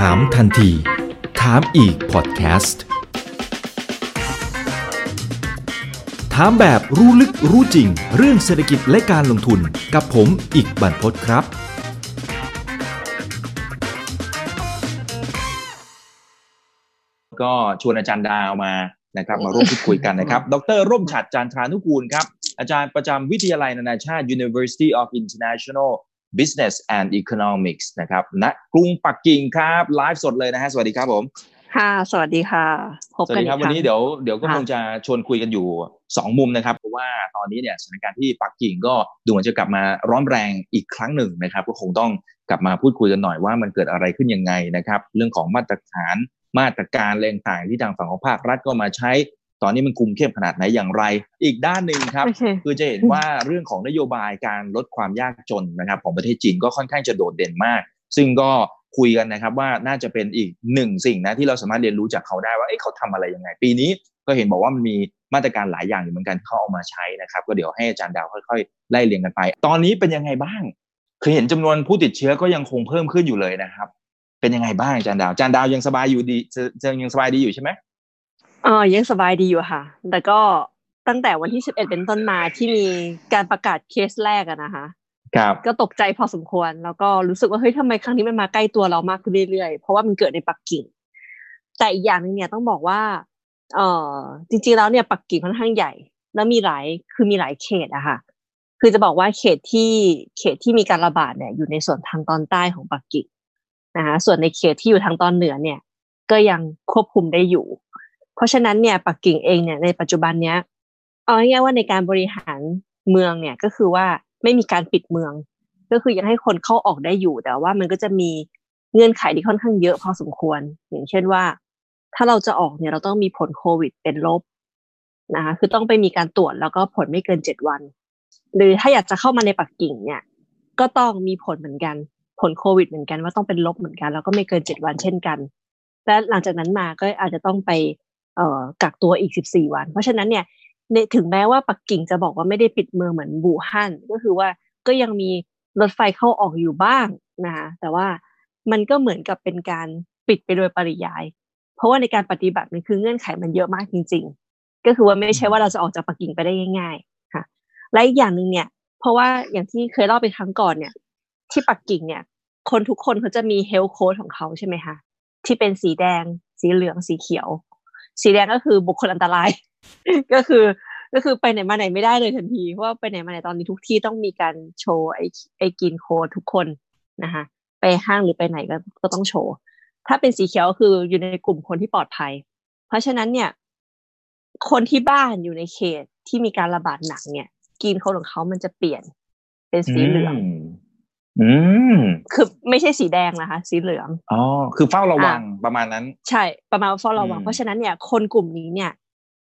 ถามทันที ถามอีกพอดแคสต์ ถามแบบรู้ลึกรู้จริง เรื่องเศรษฐกิจและการลงทุนกับผมอีกบรรพศครับ ก็ชวนอาจารย์ดาวมานะครับมาร่วมพูดคุยกันนะครับ ดรร่มฉัดจานทรานุกูลครับ อาจารย์ประจำวิทยาลัยนานาชาติ University of International Business and Economics นะครับณกรุงปักกิ่งครับไลฟ์สดเลยนะฮะสวัสดีครับผมค่ะ สวัสดีค่ะพบสวักัสนดีครับอีกวันนี้เดี๋ยวเดี๋ยวก็ค่ะคงจะชวนคุยกันอยู่ 2 มุมนะครับ เพราะว่าตอนนี้เนี่ยสถานการณ์ที่ปักกิ่งก็ดูเหมือนจะกลับมาร้อนแรงอีกครั้งหนึ่งนะครับ ก็คงต้องกลับมาพูดคุยกันหน่อยว่ามันเกิดอะไรขึ้นยังไงนะครับ เรื่องของมาตรฐานมาตรการแรงต่างๆที่ทางฝั่งของภาครัฐก็มาใช้ ตอนนี้มันคุมเข้มขนาดไหนอย่างไร อีกด้านหนึ่งครับโอเคคือจะเห็นว่าเรื่องของนโยบายการลดความยากจนนะครับของประเทศจีนก็ค่อนข้างจะโดดเด่นมาก ซึ่งก็คุยกันนะครับว่าน่าจะเป็นอีกหนึ่งสิ่งนะที่เราสามารถเรียนรู้จากเขาได้ว่าเอ๊ะเขาทำอะไรยังไง ปีนี้ก็เห็นบอกว่ามันมีมาตรการหลายอย่างอยู่เหมือนกันที่เขาเอามาใช้นะครับ ก็เดี๋ยวให้อาจารย์ดาวค่อยๆ ไล่เรียงกันไป ตอนนี้เป็นยังไงบ้างคือเห็นจำนวนผู้ติดเชื้อก็ยังคงเพิ่มขึ้นอยู่เลยนะครับ เป็นยังไงบ้างอาจารย์ดาวอาจารย์ดาวยังสบายอยู่ดีจะจะยังสบายดีอยู่ใช่ไหม เออยังสบายดีอยู่ค่ะ แต่ก็ตั้งแต่วันที่11เป็นต้นมาที่มีการประกาศเคสแรกอะนะคะครับก็ตกใจพอสมควร แล้วก็รู้สึกว่าเฮ้ยทำไมครั้งนี้มันมาใกล้ตัวเรามากขึ้นเรื่อยๆ เพราะว่ามันเกิดในปักกิ่ง แต่อีกอย่างหนึงเนี่ยต้องบอกว่าเออจริงๆแล้วเนี่ยปักกิ่งค่อนข้างใหญ่ แล้วมีหลายคือมีหลายเขตอะค่ะ คือจะบอกว่าเขตที่เขตที่มีการระบาดเนี่ยอยู่ในส่วนทางตอนใต้ของปักกิ่งนะคะส่วนในเขตที่อยู่ทางตอนเหนือเนี่ย ก็ยังควบคุมได้อยู่ เพราะฉะนั้นเนี่ยปักกิ่งเองเนี่ยในปัจจุบันเนี้ยเอาง่ายๆว่าในการบริหารเมืองเนี่ยก็คือว่าไม่มีการปิดเมือง ก็คือยังให้คนเข้าออกได้อยู่แต่ว่ามันก็จะมีเงื่อนไขที่ค่อนข้างเยอะพอสมควร อย่างเช่นว่า ถ้าเราจะออกเนี่ยเราต้องมีผลโควิดเป็นลบนะคะคือต้องไปมีการตรวจแล้วก็ผลไม่เกินเจ็ดวัน หรือถ้าอยากจะเข้ามาในปักกิ่งเนี่ย ก็ต้องมีผลเหมือนกัน ผลโควิดเหมือนกันว่าต้องเป็นลบเหมือนกัน แล้วก็ไม่เกินเจ็ดวันเช่นกัน และหลังจากนั้นมาก็อาจจะต้องไป กักตัวอีกสิบสี่วัน เพราะฉะนั้นเนี่ยถึงแม้ว่าปักกิ่งจะบอกว่าไม่ได้ปิดเมืองเหมือนบูฮั่นก็คือว่าก็ยังมีรถไฟเข้าออกอยู่บ้างนะคะแต่ว่ามันก็เหมือนกับเป็นการปิดไปโดยปริยาย เพราะว่าในการปฏิบัติมันคือเงื่อนไขมันเยอะมากจริง ๆ ก็คือว่าไม่ใช่ว่าเราจะออกจากปักกิ่งไปได้ง่ายๆค่ะและอีกอย่างหนึ่งเนี่ยเพราะว่าอย่างที่เคยเล่าไปครั้งก่อนเนี่ย ที่ปักกิ่งเนี่ย คนทุกคนเขาจะมีเฮลโค้ดของเขาใช่ไหมคะที่เป็นสีแดง สีเหลืองสีเขียว สีแดงก็คือบุคคลอันตราย ก็คือก็คือไปไหนมาไหนไม่ได้เลยทันทีเพราะว่าไปไหนมาไหนตอนนี้ทุกที่ต้องมีการโชว์ไอ้ไอ้กินโคทุกคนนะคะไปห้างหรือไปไหนก็ก็ต้องโชว์ ถ้าเป็นสีเขียวคืออยู่ในกลุ่มคนที่ปลอดภัย เพราะฉะนั้นเนี่ย คนที่บ้านอยู่ในเขตที่มีการระบาดหนักเนี่ย กินโคของเขามันจะเปลี่ยนเป็นสีเหลือง อืมคือไม่ใช่สีแดงนะคะ สีเหลืองอ๋อคือเฝ้าระวังประมาณนั้น ใช่ประมาณว่าเฝ้าระวังอืมเพราะฉะนั้นเนี่ยคนกลุ่มนี้เนี่ย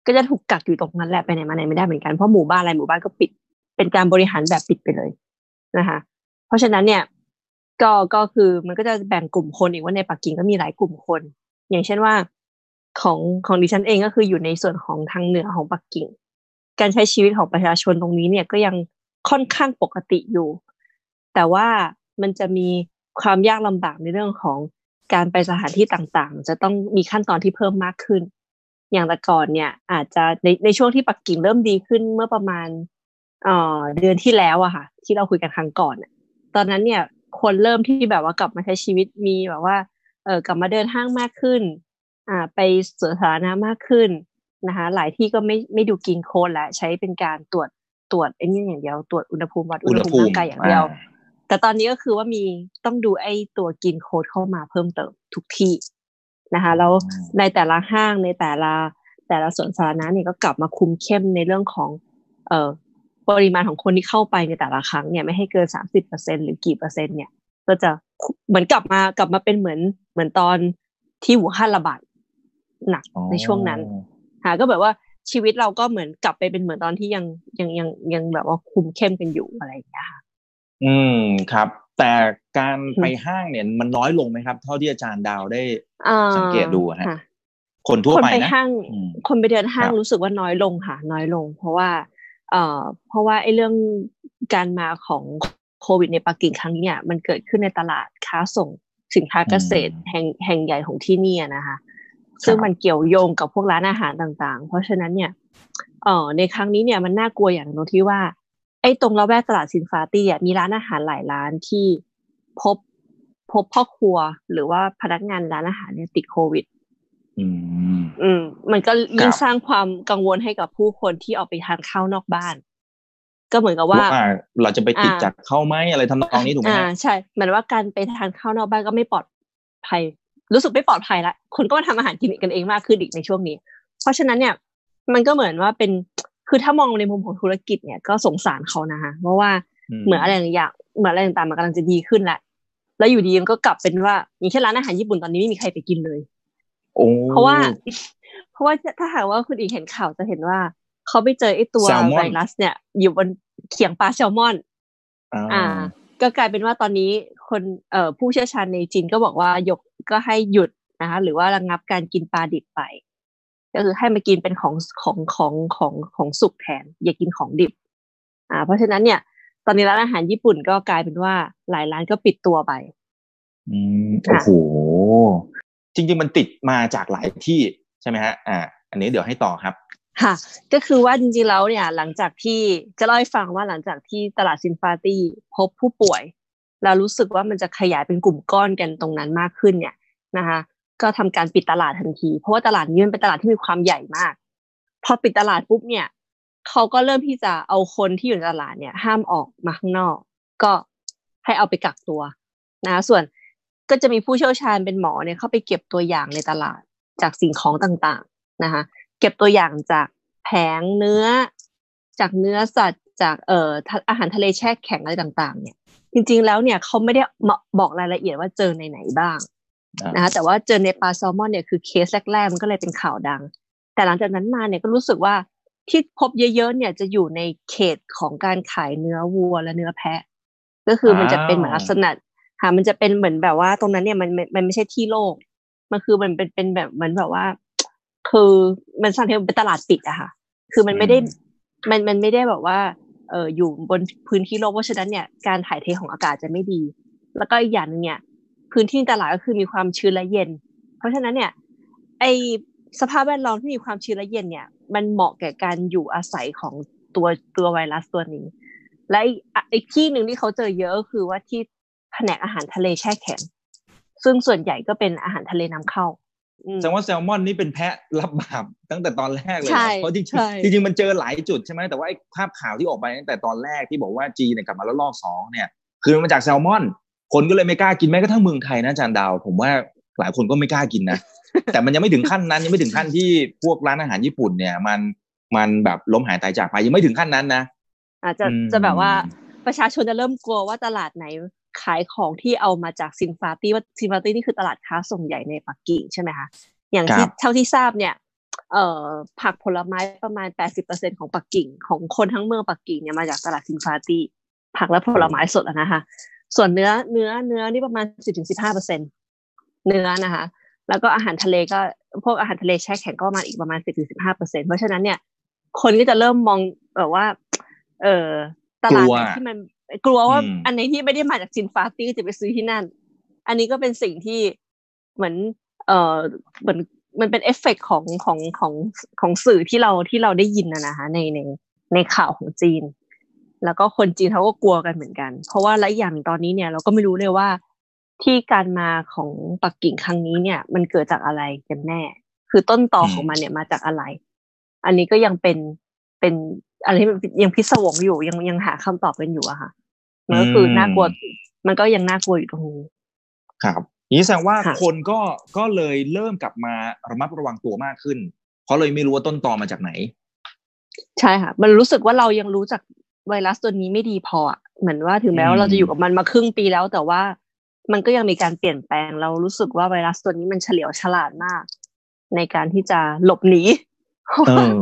ก็จะถูกกักอยู่ตรงนั้นแหละไปไหนมาไหนไม่ได้เหมือนกันเพราะหมู่บ้านอะไรหมู่บ้านก็ปิด เป็นการบริหารแบบปิดไปเลยนะคะ เพราะฉะนั้นเนี่ย ก็ก็คือมันก็จะแบ่งกลุ่มคนอีกว่าในปักกิ่งก็มีหลายกลุ่มคน อย่างเช่นว่าของของดิฉันเองก็คืออยู่ในส่วนของทางเหนือของปักกิ่ง การใช้ชีวิตของประชาชนตรงนี้เนี่ยก็ยังค่อนข้างปกติอยู่ แต่ว่ามันจะมีความยากลำบากในเรื่องของการไปสถานที่ต่างๆ จะต้องมีขั้นตอนที่เพิ่มมากขึ้น อย่างแต่ก่อนเนี่ยอาจจะในในช่วงที่ปักกิ่งเริ่มดีขึ้นเมื่อประมาณเอ่อเดือนที่แล้วอะค่ะ ที่เราคุยกันครั้งก่อนตอนนั้นเนี่ยคนเริ่มที่แบบว่ากลับมาใช้ชีวิตมีแบบว่าเออกลับมาเดินห้างมากขึ้นอ่าไปสวนสาธารณะมากขึ้นนะคะหลายที่ก็ไม่ไม่ดูกินโค้ดแล้วใช้เป็นการตรวจตรวจไอ้นี่อย่างเดียวตรวจอุณหภูมิวัดอุณหภูมิร่างกายอย่างเดียว แต่ตอนนี้ก็คือว่ามีต้องดูไอ้ตัวกินโค้ดเข้ามาเพิ่มเติมทุกที่นะคะแล้วในแต่ละห้างในแต่ละแต่ละสวนสาธารณะเนี่ยก็กลับมาคุมเข้มในเรื่องของเอ่อปริมาณของคนที่เข้าไปในแต่ละครั้งเนี่ยไม่ให้เกินสามสิบเปอร์เซ็นหรือกี่เปอร์เซ็นต์เนี่ย ก็จะเหมือนกลับมากลับมาเป็นเหมือนเหมือนตอนที่หูฮั่นระบาดหนักอ๋อในช่วงนั้นค่ะก็แบบว่าชีวิตเราก็เหมือนกลับไปเป็นเหมือนตอนที่ยังยังยังยังแบบว่าคุมเข้มกันอยู่อะไรอย่างเงี้ยค่ะ อืมครับ แต่การไปห้างเนี่ยมันน้อยลงไหมครับ เท่าที่อาจารย์ดาวได้อ่าสังเกตดูอะฮะค่ะคนทั่วคนไปไปนะห้างอืมคนไปเดินห้างครับรู้สึกว่าน้อยลงค่ะ น้อยลง เพราะว่า เอ่อ เพราะว่าไอ้เรื่องการมาของโควิดในปักกิ่งครั้งนี้เนี่ยมันเกิดขึ้นในตลาดค้าส่งสินค้าเกษตรแห่งแห่งใหญ่ของที่นี่นะคะ ซึ่งมันเกี่ยวโยงกับพวกร้านอาหารต่างๆ เพราะฉะนั้นเนี่ยเออในครั้งนี้เนี่ยมันน่ากลัวอย่างตรงที่ว่าไอ้ตรงละแวกตลาดซินฟาตี้อะมีร้านอาหารหลายร้านที่พบพบพ่อครัวหรือว่าพนักงานร้านอาหารเนี่ยติดโควิด อืม อืม มันก็ยิ่งครับสร้างความกังวลให้กับผู้คนที่ออกไปทานข้าวนอกบ้าน ก็เหมือนกับว่าว่าเราจะไปติดอ่าจากเขาไหมอะไรทำนองนี้ถูกไหมอ่าฮะใช่เหมือนว่าการไปทานข้าวนอกบ้านก็ไม่ปลอดภัย รู้สึกไม่ปลอดภัยละคนก็มาทำอาหารกินกันเองมากขึ้นอีกในช่วงนี้ เพราะฉะนั้นเนี่ย มันก็เหมือนว่าเป็น คือถ้ามองในมุมของธุรกิจเนี่ยก็สงสารเขานะคะเพราะว่าเหมือนอะไรอย่างเหมือนอะไรต่างๆมันกำลังจะดีขึ้นแหละแล้วอยู่ดีมันก็กลับเป็นว่าอย่างเช่นร้านอาหารญี่ปุ่นตอนนี้ไม่มีใครไปกินเลยโอ้เพราะว่า เพราะว่าถ้าหากว่าคุณอีกเห็นข่าวจะเห็นว่าเขาไปเจอไอ้ตัวแซลมอนไวรัส เนี่ย อยู่บนเขียงปลาแซลมอนอ่าอ่า ก็กลายเป็นว่าตอนนี้คนเอ่อผู้เชี่ยวชาญในจีนก็บอกว่ายกก็ให้หยุดนะคะหรือว่าระงับการกินปลาดิบไป ก็คือให้มากินเป็นของของของของของสุกแทน อย่ากินของดิบ อ่า เพราะฉะนั้นเนี่ยตอนนี้ร้านอาหารญี่ปุ่นก็กลายเป็นว่าหลายร้านก็ปิดตัวไป อืมค่ะโอ้โหจริงๆมันติดมาจากหลายที่ใช่ไหมฮะ อ่า อันนี้เดี๋ยวให้ต่อครับ ค่ะ ก็คือว่าจริงๆแล้วเนี่ย หลังจากที่จะเล่าให้ฟังว่าหลังจากที่ตลาดซินฟาตี้พบผู้ป่วยแล้วรู้สึกว่ามันจะขยายเป็นกลุ่มก้อนกันตรงนั้นมากขึ้นเนี่ยนะคะ ก็ทำการปิดตลาดทันที เพราะว่าตลาดนี้มันเป็นตลาดที่มีความใหญ่มาก พอปิดตลาดปุ๊บเนี่ยเขาก็เริ่มที่จะเอาคนที่อยู่ในตลาดเนี่ย ห้ามออกมาข้างนอก ก็ให้เอาไปกักตัวนะ ส่วนก็จะมีผู้เชี่ยวชาญเป็นหมอเนี่ยเข้าไปเก็บตัวอย่างในตลาดจากสิ่งของต่างๆนะคะ เก็บตัวอย่างจากแผงเนื้อ จากเนื้อสัตว์จากเอ่ออาหารทะเลแช่แข็งอะไรต่าง ๆ เนี่ย จริง ๆ แล้วเนี่ยเขาไม่ได้บอกรายละเอียดว่าเจอในไหนบ้าง นนะคะแต่ว่าเจอในปลาแซลมอนเนี่ยคือเคสแรกๆมันก็เลยเป็นข่าวดัง แต่หลังจากนั้นมาเนี่ยก็รู้สึกว่าที่พบเยอะๆเนี่ยจะอยู่ในเขตของการขายเนื้อวัวและเนื้อแพะ ก็คือมันจะเป็นเหมือนลักษณะค่ะมันจะเป็นเหมือนแบบว่าตรงนั้นเนี่ยมันมันมันไม่ใช่ที่โล่งมันคือมันเป็นเป็นแบบเหมือนแบบว่า คือมันสร้างที่มันเป็นตลาดปิดอะค่ะ คือมันไม่ได้มันมันไม่ได้แบบว่าเอออยู่บนพื้นที่โล่งเพราะฉะนั้นเนี่ยการถ่ายเทของอากาศจะไม่ดี แล้วก็อีกอย่างหนึ่งเนี่ย พื้นที่ตลาดก็คือมีความชื้นและเย็น เพราะฉะนั้นเนี่ยไอสภาพแวดล้อมที่มีความชื้นและเย็นเนี่ย มันเหมาะแก่การอยู่อาศัยของตัวตัวไวรัสตัวนี้ และอีกอะอีกที่หนึ่งที่เขาเจอเยอะก็คือว่าที่แผนกอาหารทะเลแช่แข็งซึ่งส่วนใหญ่ก็เป็นอาหารทะเลนำเข้าอืมแสดงว่าแซลมอนนี่เป็นแพะรับบาปตั้งแต่ตอนแรกเลยใช่นะเพราะจริงใช่ๆจริงๆมันเจอหลายจุดใช่ไหมแต่ว่าไอ้ภาพข่าวที่ออกไปตั้งแต่ตอนแรกที่บอกว่าจีนเนี่ยกลับมาแล้วรอบสองเนี่ย คือมันมาจากแซลมอน คนก็เลยไม่กล้ากินแม้กระทั่งเมืองไทยนะอาจารย์ดาว ผมว่าหลายคนก็ไม่กล้ากินนะแต่มันยังไม่ถึงขั้นนั้นยังไม่ถึงขั้นที่พวกร้านอาหารญี่ปุ่นเนี่ย มันมันแบบล้มหายตายจากไปยังไม่ถึงขั้นนั้นนะอาจจะอืมจะแบบว่าประชาชนจะเริ่มกลัวว่าตลาดไหนขายของที่เอามาจากซินฟาตี้ว่าซินฟาตี้นี่คือตลาดค้าส่งใหญ่ในปักกิ่งใช่ไหมคะอย่างที่ครับเท่าที่ทราบเนี่ยเอ่อผักผลไม้ประมาณ 80%ของปักกิ่ง ของคนทั้งเมืองปักกิ่งเนี่ยมาจากตลาดซินฟาตี้ผักและผลไม้สดอะนะคะ ส่วนเนื้อเนื้อเนื้อนี่ประมาณ10-15%เนื้อนะคะ แล้วก็อาหารทะเลก็พวกอาหารทะเลแช่แข็งก็ประมาณอีกประมาณ10-15%เพราะฉะนั้นเนี่ยคนก็จะเริ่มมองแบบว่า เออตลาดไหนกลัวที่มันกลัวว่าอืมอันไหนที่ไม่ได้มาจากซินฟาตี้ก็จะไปซื้อที่นั่น อันนี้ก็เป็นสิ่งที่เหมือน เออเหมือนมันเป็นเอฟเฟกของของของของสื่อที่เราที่เราได้ยินนะนะคะในในในข่าวของจีน แล้วก็คนจีนเขาก็กลัวกันเหมือนกัน เพราะว่าและอย่างตอนนี้เนี่ยเราก็ไม่รู้เลยว่า ที่การมาของปักกิ่งครั้งนี้เนี่ย มันเกิดจากอะไรกันแน่ คือต้นตอของมันเนี่ยมาจากอะไร อันนี้ก็ยังเป็นเป็นอะไรที่มันยังพิศวงอยู่ยังยังหาคำตอบกันอยู่อะค่ะมันก็คือน่ากลัวมันก็ยังน่ากลัวอยู่ตรงนี้ครับนี้แสดงว่าค่ะคนก็ก็เลยเริ่มกลับมาระมัดระวังตัวมากขึ้น เพราะเลยไม่รู้ว่าต้นตอมาจากไหน ใช่ค่ะ มันรู้สึกว่าเรายังรู้จัก ไวรัสตัวนี้ไม่ดีพออะเหมือนว่าถึงแม้อืว่ามเราจะอยู่กับมันมาครึ่งปีแล้ว แต่ว่ามันก็ยังมีการเปลี่ยนแปลงเรารู้สึกว่าไวรัสตัวนี้มันเฉลียวฉลาดมาก ในการที่จะหลบหนีเออ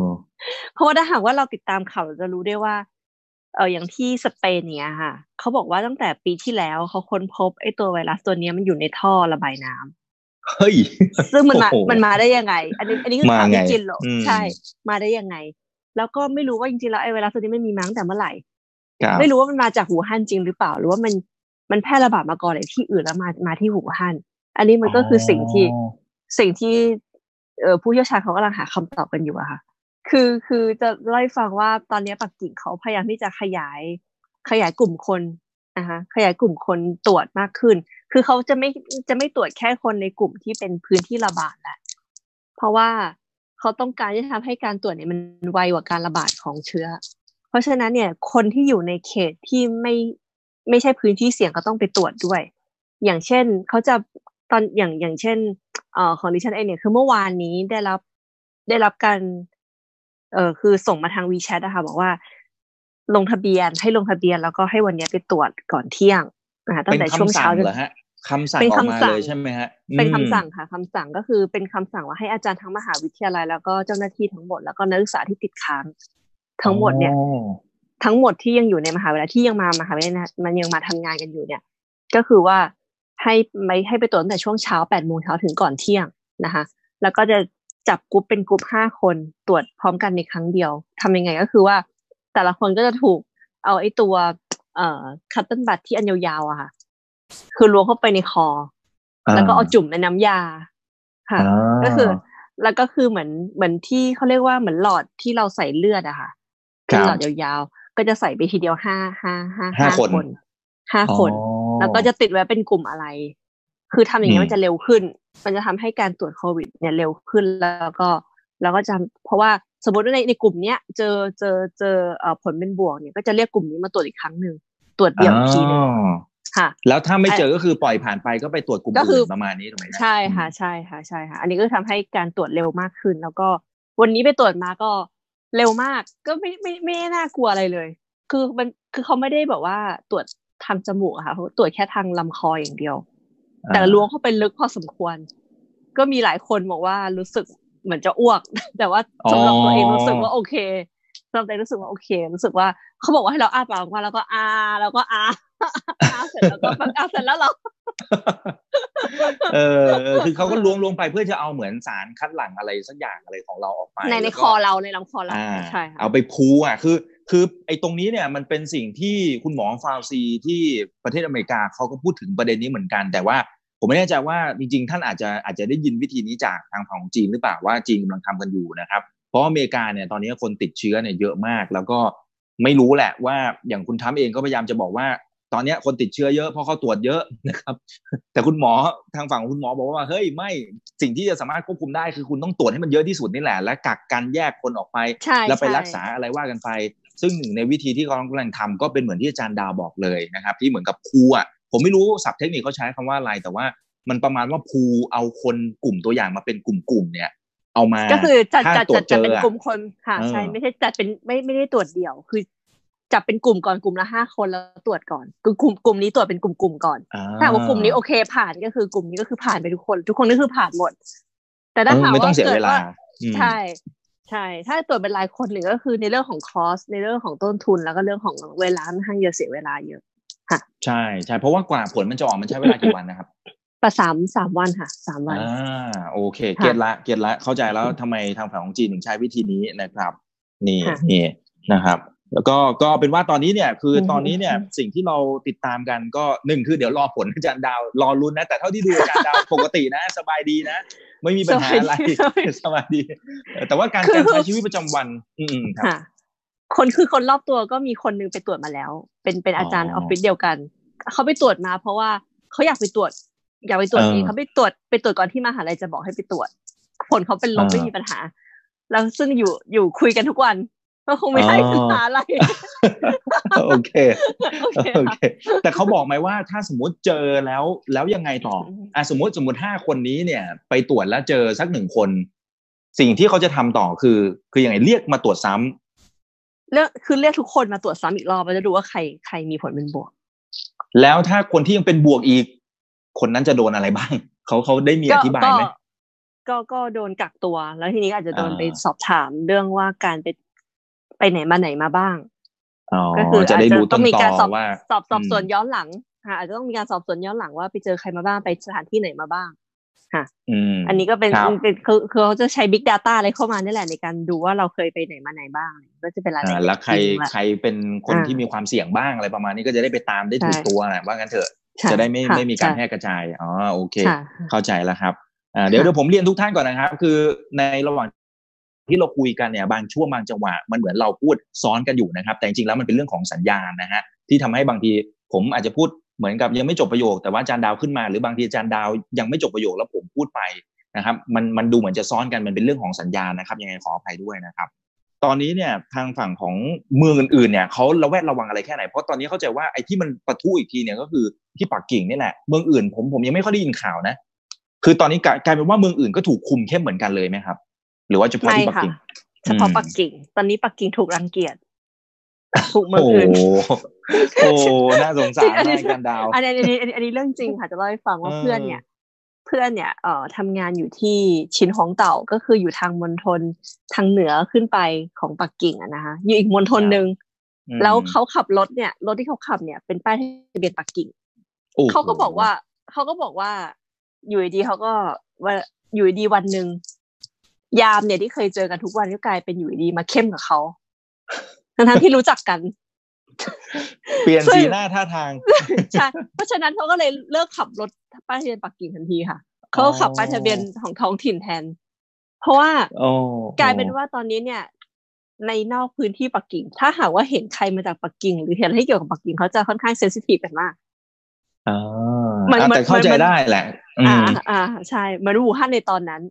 เพราะว่าถ้าหากว่าเราติดตามข่าวเราจะรู้ได้ว่า เอออย่างที่สเปนเนี่ยค่ะเขาบอกว่าตั้งแต่ปีที่แล้วเขาค้นพบไอ้ตัวไวรัสตัวเนี้ยมันอยู่ในท่อระบายน้ำเฮ้ยซึ่งมันมาโอ้โหมันมาได้ยังไง อันนี้อันนี้คือมาข่าวไงที่จีนหรอกอืมใช่ มาได้ยังไง แล้วก็ไม่รู้ว่าจริงๆแล้วไอ้ไวรัสตัวนี้มันมีมาตั้งแต่เมื่อไหร่ครับไม่รู้ว่ามันมาจากหูฮั่นจริงหรือเปล่า หรือว่ามันมันแพร่ระบาดมาก่อนเลยที่อื่นแล้วมามาที่หูฮั่นอันนี้มันก็คือสิ่งที่สิ่งที่เออผู้เชี่ยวชาญเขากำลังหาคำตอบกันอยู่อะค่ะ คือคือจะเล่าให้ฟังว่าตอนนี้ปักกิ่งเขาพยายามที่จะขยายขยายกลุ่มคนนะคะขยายกลุ่มคนตรวจมากขึ้น คือเขาจะไม่จะไม่ตรวจแค่คนในกลุ่มที่เป็นพื้นที่ระบาดแหละเพราะว่า เขาต้องการที่จะทำให้การตรวจเนี่ยมันไวกว่าการระบาดของเชื้อ เพราะฉะนั้นเนี่ย คนที่อยู่ในเขตที่ไม่ไม่ใช่พื้นที่เสี่ยงก็ต้องไปตรวจด้วย อย่างเช่นเขาจะตอนอย่างอย่างเช่นเอ่อของดิฉันเองเนี่ยคือเมื่อวานนี้ได้รับได้รับการเอ่อคือส่งมาทางวีแชทนะคะบอกว่า ลงทะเบียนให้ลงทะเบียนแล้วก็ให้วันนี้ไปตรวจก่อนเที่ยงนะคะตั้งแต่ช่วงเช้าจนเหรอฮะ คำสั่งออกมาเลยใช่ไหมฮะ เป็นคำสั่งค่ะคำสั่งก็คือเป็นคำสั่งว่าให้อาจารย์ทั้งมหาวิทยาลัย แล้วก็เจ้าหน้าที่ทั้งหมดแล้วก็นักศึกษาที่ติดค้าง ทั้งหมดเนี่ย ทั้งหมดที่ยังอยู่ในมหาวิทยาลัยที่ยังมามหาวิทยาลัยมันยังมาทำงานกันอยู่เนี่ย ก็คือว่าให้ไม่ให้ไปตรวจตั้งแต่ช่วงเช้าแปดโมงเช้าถึงก่อนเที่ยงนะคะ แล้วก็จะจับกลุ่มเป็นกลุ่มห้าคนตรวจพร้อมกันในครั้งเดียวทำยังไงก็คือว่า แต่ละคนก็จะถูกเอาไอ้ตัวเอ่อคัตเติ้ลบัตที่อันยาวๆอะค่ะ คือล้วงเข้าไปในคอ แล้วก็เอาจุ่มในน้ำยา ค่ะ ก็คือ แล้วก็คือเหมือนเหมือนที่เขาเรียกว่าเหมือนหลอดที่เราใส่เลือดอะค่ะเป็นหลอดยาวๆ ก็จะใส่ไปทีเดียวห้าห้าห้าห้าคนห้าคน แล้วก็จะติดไว้เป็นกลุ่มอะไร คือทำอย่างนี้มันจะเร็วขึ้น มันจะทำให้การตรวจโควิด เนี่ยเร็วขึ้นแล้วก็แล้วก็จะเพราะว่าสมมติว่าในในกลุ่มเนี้ยเจอเจอเจอเอ่อผลเป็นบวกเนี่ยก็จะเรียกกลุ่มนี้มาตรวจอีกครั้งหนึ่งตรวจเดี่ยวทีนึง ค่ะ แล้วถ้าไม่เจอก็คือปล่อยผ่านไปก็ไปตรวจกลุ่มอื่นประมาณนี้ถูกไหมใช่ค่ะใช่ค่ะใช่ค่ะ อันนี้ก็ทำให้การตรวจเร็วมากขึ้น แล้วก็วันนี้ไปตรวจมาก็เร็วมาก ก็ไม่ไม่ไม่น่ากลัวอะไรเลย คือมันคือเขาไม่ได้แบบว่าตรวจทางจมูกอะค่ะเขาตรวจแค่ทางลำคออย่างเดียว แต่ล้วงเข้าไปลึกพอสมควร ก็มีหลายคนบอกว่ารู้สึกเหมือนจะอ้วก แต่ว่าสำหรับตัวเองรู้สึกว่าโอเค สำหรับตัวเองรู้สึกว่าโอเค รู้สึกว่าเขาบอกว่าให้เราอ้าปากออกมาแล้วก็อาแล้วก็อาอาเสร็จแล้วก็อาเสร็จแล้วเราเออคือเขาก็ล้วงลงไปเพื่อจะเอาเหมือนสารคัดหลั่งอะไรสักอย่างอะไรของเราออกไปในในคอเราในลำคอเราใช่เอาไปพูอะคือคือไอ้ตรงนี้เนี่ยมันเป็นสิ่งที่คุณหมอฟาวซีที่ประเทศอเมริกาเขาก็พูดถึงประเด็นนี้เหมือนกัน แต่ว่าผมไม่แน่ใจว่าจริงๆท่านอาจจะอาจจะได้ยินวิธีนี้จากทางฝั่งของจีนหรือเปล่าว่าจีนกำลังทำกันอยู่นะครับเพ ราะอเมริกาเนี่ยตอนนี้คนติดเชื้อเนี่ยเยอะมาก แล้วก็ไม่รู้แหละว่าอย่างคุณทั้มเองก็พยายามจะบอกว่า ตอนนี้คนติดเชื้อเยอะเพราะเขาตรวจเยอะนะครับ แต่คุณหมอทางฝั่งของคุณหมอบอกว่าเฮ้ยไม่สิ่งที่จะสามารถควบคุมได้คือคุณต้องตรวจให้มันเยอะที่สุดนี่แหละ และกักกันแยกคนออกไป แล้วไปรักษาอะไรว่ากันไป ซึ่งหนึ่งในวิธีที่เขากำลังทำก็เป็นเหมือนที่อาจารย์ดาวบอกเลยนะครับ ที่เหมือนกับครูอะผมไม่รู้ศัพท์เทคนิคเขาใช้คำว่าอะไรแต่ว่ามันประมาณว่าภูเอาคนกลุ่มตัวอย่างมาเป็นกลุ่มๆเนี่ย เอามาก็คือจัดจัดจัดจัดเป็นกลุ่มคนค่ะใช่ไม่ใช่จัดเป็นไม่ไม่ได้ตรวจเดี่ยว คือจับเป็นกลุ่มก่อนกลุ่มละห้าคนแล้วตรวจก่อนคือกลุ่มกลุ่มนี้ตรวจเป็นกลุ่มๆก่อนถ้าว่ากลุ่มนี้โอเคผ่านก็คือกลุ่มนี้ก็คือผ่านไปทุกคน ทุกคนก็คือผ่านหมด แต่ถ้าถามว่าเกิดว่าใช่ใช่ ถ้าตรวจเป็นรายคนหรือก็คือในเรื่องของคอสในเรื่องของต้นทุนแล้วก็เรื่องของเวลาค่อนข้างเยอะเสียเวลาเยอะค่ะ ใช่ใช่เพราะว่ากว่าผลมันจะออกมันใช้เวลากี่วันนะครับ ประสามสามวันค่ะสามวันอ่าโอเค เก็ตละเก็ตละเข้าใจแล้วทำไมทางฝั่งของจีนถึงใช้วิธีนี้นะครับ นี่นี่นะครับ แล้วก็ก็เป็นว่าตอนนี้เนี่ย คือตอนนี้เนี่ยสิ่งที่เราติดตามกันก็หนึ่งคือเดี๋ยวรอผลอาจารย์ดาวรอรุ้นนะ แต่เท่าที่ดูอาจารย์ดาวปกตินะ สบายดีนะ ไม่มีปัญหาอะไรสบายดี แต่ว่าการการใช้ชีวิตประจำวัน อืมครับคนคือคนรอบตัวก็มีคนนึงไปตรวจมาแล้ว เป็นเป็นอาจารย์ออฟฟิศเดียวกันเขาไปตรวจมาเพราะว่าเขาอยากไปตรวจ อยากไปตรวจเองเขาไปตรวจไปตรวจก่อนที่มหาลัยจะบอกให้ไปตรวจ ผลเขาเป็นลบไม่มีปัญหา แล้วซึ่งอยู่อยู่คุยกันทุกวันก็คงไม่ได้ปัญหาอะไรโอเคโอเค แต่เขาบอกไหมว่าถ้าสมมติเจอแล้วแล้วยังไงต่ออะสมมติสมมติห้าคนนี้เนี่ย ไปตรวจแล้วเจอสักหนึ่งคน สิ่งที่เขาจะทำต่อคือ คือยังไงเรียกมาตรวจซ้ำเรียกคือเรียกทุกคนมาตรวจซ้ำอีกรอบเราจะดูว่าใครใครมีผลเป็นบวก แล้วถ้าคนที่ยังเป็นบวกอีก คนนั้นจะโดนอะไรบ้างเขาเขาได้มีอธิบายไหมก็ก็โดนกักตัว แล้วทีนี้อาจจะโดนไปสอบถามเรื่องว่าการไปไปไหนมาไหนมาบ้างก็คืออาจจะต้องมีการสอบว่าสอบสอบสวนย้อนหลังค่ะอาจจะต้องมีการสอบสวนย้อนหลังว่าไปเจอใครมาบ้างไปสถานที่ไหนมาบ้างค่ะอืมอันนี้ก็เป็นครับเป็นคือคือเขาจะใช้ Big Data อะไรเข้ามานี่แหละในการดูว่าเราเคยไปไหนมาไหนบ้าง ก็จะเป็นรายละอ่าเอียดแล้วใครจงแหละใครเป็นคนอ่าที่มีความเสี่ยงบ้างอะไรประมาณนี้ก็จะได้ไปตามได้ถูกใช่ตัวนะว่างั้นเถอะใช่ จะได้ไม่ค่ะไม่มีการใช่แพร่กระจายอ๋อโอเคค่ะเข้าใจแล้วครับอ่าเดี๋ยวค่ะเดี๋ยวผมเรียนทุกท่านก่อนนะครับ คือในระหว่างที่เราคุยกันเนี่ยบางช่วงบางจังหวะมันเหมือนเราพูดซ้อนกันอยู่นะครับ แต่จริงๆแล้วมันเป็นเรื่องของสัญญาณนะฮะที่ทำให้บางทีผมอาจจะพูดเหมือนกับยังไม่จบประโยค แต่ว่าอาจารย์ดาวขึ้นมาหรือบางทีอาจารย์ดาวยังไม่จบประโยคแล้วผมพูดไปนะครับ มันมันดูเหมือนจะซ้อนกันมันเป็นเรื่องของสัญญาณนะครับ ยังไงขออภัยด้วยนะครับ ตอนนี้เนี่ยทางฝั่งของเมืองอื่นๆเนี่ยเขาระแวดระวังอะไรแค่ไหน เพราะตอนนี้เข้าใจว่าไอ้ที่มันปะทุอีกทีเนี่ยก็คือที่ปักกิ่งนี่แหละเมืองอื่นผมผมยังไม่ค่อยได้ยินข่าวนะ คือตอนนี้กลายกลายเป็นว่าเมืองอื่นก็ถูกคุมเข้มเหมือนกันเลยไหมครับ หรือว่าเฉพาะไม่ที่ปักค่ะกิ่งเฉพาะอืมปักกิ่ง ตอนนี้ปักกิ่งถูกรังเกียจถูกเมืองโอ้อื่นโหโอ้โหน่าสงสารอันนี้มากอาจารย์ดาวอันนี้อันนี้อันนี้อันนี้เรื่องจริงค่ะจะเล่าให้ฟังว่าเออเพื่อนเนี่ย เพื่อนเนี่ยเอ่อทำงานอยู่ที่ชินฮงเต่าก็คืออยู่ทางมณฑลทางเหนือขึ้นไปของปักกิ่งอะนะคะอยู่อีกมณฑลหนึ่งอืมแล้วเขาขับรถเนี่ยรถที่เขาขับเนี่ยเป็นป้ายทะเบียนปักกิ่งโอ้โหเขาก็บอกว่าเขาก็บอกว่าอยู่ดีๆเขาก็ว่าอยู่ดีๆวันหนึ่งยามเนี่ยที่เคยเจอกันทุกวันก็กลายเป็นอยู่ดีๆมาเข้มกับเขาทั้งๆที่รู้จักกัน เปลี่ยนซึ่งสีหน้าท่าทางใช่เพราะฉะนั้นเขาก็เลยเลิกขับรถป้ายทะเบียนปักกิ่งทันทีค่ะเขาก็ขับป้ายทะเบียนของท้องถิ่นแทน เพราะว่าโอ้กลายเป็นว่าตอนนี้เนี่ย ในนอกพื้นที่ปักกิ่ง ถ้าหากว่าเห็นใครมาจากปักกิ่ง หรือเห็นอะไรที่เกี่ยวกับปักกิ่งเขาจะค่อนข้างเซนซิทีฟกันมากอ่ามันอะมันแต่เข้าใจมันได้แหละอือ่ามอ่า ใช่เหมือนวูฮั่นในตอนนั้น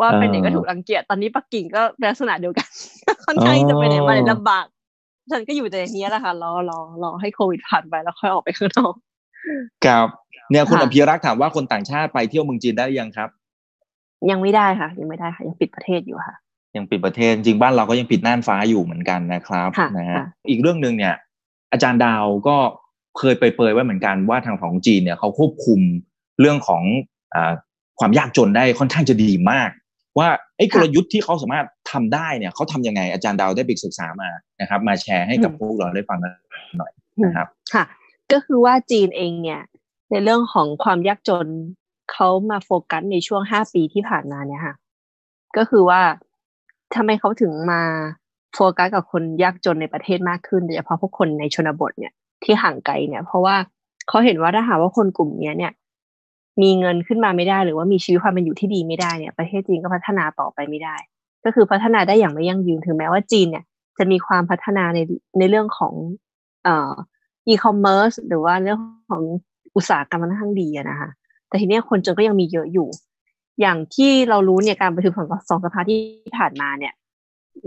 ว่าเป็นไหนก็เออถูกรังเกียจตอนนี้ปักกิ่งก็เป็นลักษณะเดียวกันค่อนข้างที่จะไปไหนมาไหนอ๋อลำบาก ฉันก็อยู่แต่ในนี้แหละค่ะรอรอรอให้โควิดผ่านไปแล้วค่อยออกไปข้างนอกครับเนี่ยคุณค่ะอภิรักษ์ถามว่าคนต่างชาติไปเที่ยวเมืองจีนได้หรือยังครับ ยังไม่ได้ค่ะ ยังไม่ได้ค่ะ ยังปิดประเทศอยู่ค่ะ ยังปิดประเทศจริงบ้านเราก็ยังปิดน่านฟ้าอยู่เหมือนกันนะครับค่ะนะฮะค่ะอีกเรื่องหนึ่งเนี่ย อาจารย์ดาวก็เคยไปเปรยๆไว้เหมือนกันว่าทางของจีนเนี่ยเขาควบคุมเรื่องของอาความยากจนได้ค่อนข้างจะดีมาก ว่าไอ้กลยุทธ์ที่เขาสามารถทำได้เนี่ยเขาทำยังไงอาจารย์ดาวได้ไปศึกษามานะครับ มาแชร์ให้กับพวกเราได้ฟังกันหน่อยนะครับค่ะ ก็คือว่าจีนเองเนี่ย ในเรื่องของความยากจนเขามาโฟกัสในช่วงห้าปีที่ผ่านมาเนี่ยค่ะ ก็คือว่าทำไมเขาถึงมาโฟกัสกับคนยากจนในประเทศมากขึ้นโดยเฉพาะพวกคนในชนบทเนี่ยที่ห่างไกลเนี่ย เพราะว่าเขาเห็นว่าถ้าหากว่าคนกลุ่มเนี้ยเนี่ย มีเงินขึ้นมาไม่ได้หรือว่ามีชีวิตความเป็นอยู่ที่ดีไม่ได้เนี่ยประเทศจีนก็พัฒนาต่อไปไม่ได้ ก็คือพัฒนาได้อย่างไม่ยั่งยืนถึงแม้ว่าจีนเนี่ยจะมีความพัฒนาในในเรื่องของเอ่ออีคอมเมิร์ซหรือว่าเรื่องของอุตสาหกรรมมันค่อนข้างดีนะคะแต่ทีนี้คนจนก็ยังมีเยอะอยู่ อย่างที่เรารู้เนี่ยการประชุมของสองสภาที่ผ่านมาเนี่ย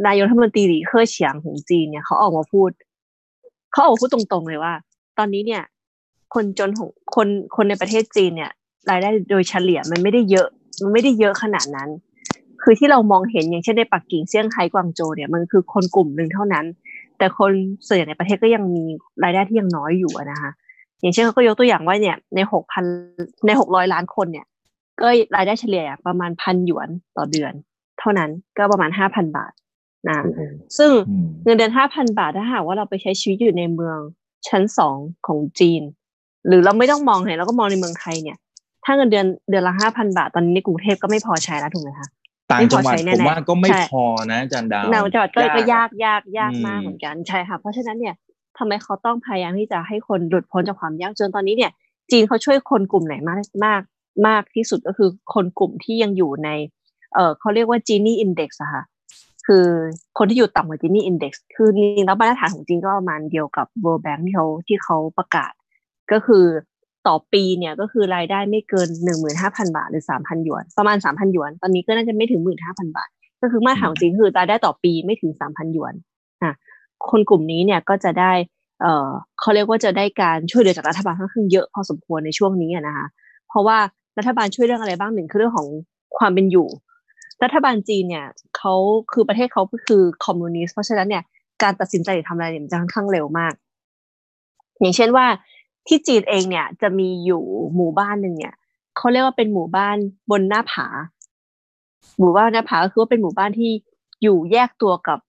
นายกรัฐมนตรีหลีเค่อเฉียงของจีนเนี่ยเขาออกมาพูดเขาออกมาพูดตรงๆเลยว่า ตอนนี้เนี่ย คนจนของคนคนในประเทศจีนเนี่ย รายได้โดยเฉลี่ยมันไม่ได้เยอะ มันไม่ได้เยอะขนาดนั้น คือที่เรามองเห็นอย่างเช่นในปักกิ่งเซี่ยงไฮ้กวางโจวเนี่ยมันคือคนกลุ่มหนึ่งเท่านั้น แต่คนส่วนใหญ่ในประเทศก็ยังมีรายได้ที่ยังน้อยอยู่อะนะคะอย่างเช่นเขาก็ยกตัวอย่างว่าเนี่ยในหกพันในหกร้อยล้านคนเนี่ย ก็รายได้เฉลี่ยประมาณพันหยวนต่อเดือน เท่านั้นก็ประมาณห้าพันบาทนะซึ่งอืมเงินเดือนห้าพันบาทถ้าหากว่าเราไปใช้ชีวิตอยู่ในเมืองชั้นสองของจีน หรือเราไม่ต้องมองเห็นเราก็มองในเมืองไทยเนี่ย ถ้าเงินเดือนเดือนละห้าพันบาท ตอนนี้ในกรุงเทพก็ไม่พอใช้แล้วถูกไหมคะต่างจังหวัดไม่พอใช้แน่ผมๆว่าก็ไม่ใช่พอนะอาจารย์ดาวในจังหวัดก็ก็ยากยากยากอืมมากเหมือนกันใช่ค่ะเพราะฉะนั้นเนี่ยทำไมเขาต้องพยายามที่จะให้คนหลุดพ้นจากความยากจนตอนนี้เนี่ย จีนเขาช่วยคนกลุ่มไหนมากมากมากที่สุดก็คือคนกลุ่มที่ยังอยู่ใน เออเขาเรียกว่า Gini Index อะค่ะคือคนที่อยู่ต่ำกว่า Gini Index คือจริงๆแล้วมาตรฐานของจีนก็ประมาณเดียวกับ World Bank ที่เขาที่เขาประกาศ ก็คือ ต่อปีเนี่ยก็คือรายได้ไม่เกินหนึ่งหมื่นห้าพันบาทหรือสามพันหยวน ประมาณสามพันหยวน ตอนนี้ก็น่าจะไม่ถึงหมื่นห้าพันบาท ก็คือมาตรฐานของจีนคือรายได้ต่อปีไม่ถึงสามพันหยวนอะคนกลุ่มนี้เนี่ยก็จะได้เอ่อเขาเรียกว่าจะได้การช่วยเหลือจากรัฐบาลค่อนข้างเยอะพอสมควรในช่วงนี้นะคะเพราะว่ารัฐบาลช่วยเรื่องอะไรบ้างหนึ่งคือเรื่องของความเป็นอยู่ รัฐบาลจีนเนี่ยเขาคือประเทศเขาก็คือคอมมิวนิสต์เพราะฉะนั้นเนี่ยการตัดสินใจหรือทำอะไรเนี่ยมันจะค่อนข้างเร็วมาก อย่างเช่นว่า ที่จีนเองเนี่ยจะมีอยู่หมู่บ้านหนึ่งเนี่ยเขาเรียกว่าเป็นหมู่บ้านบนหน้าผา หมู่บ้านหน้าผาก็คือว่าเป็นหมู่บ้านที่อยู่แยกตัวกับ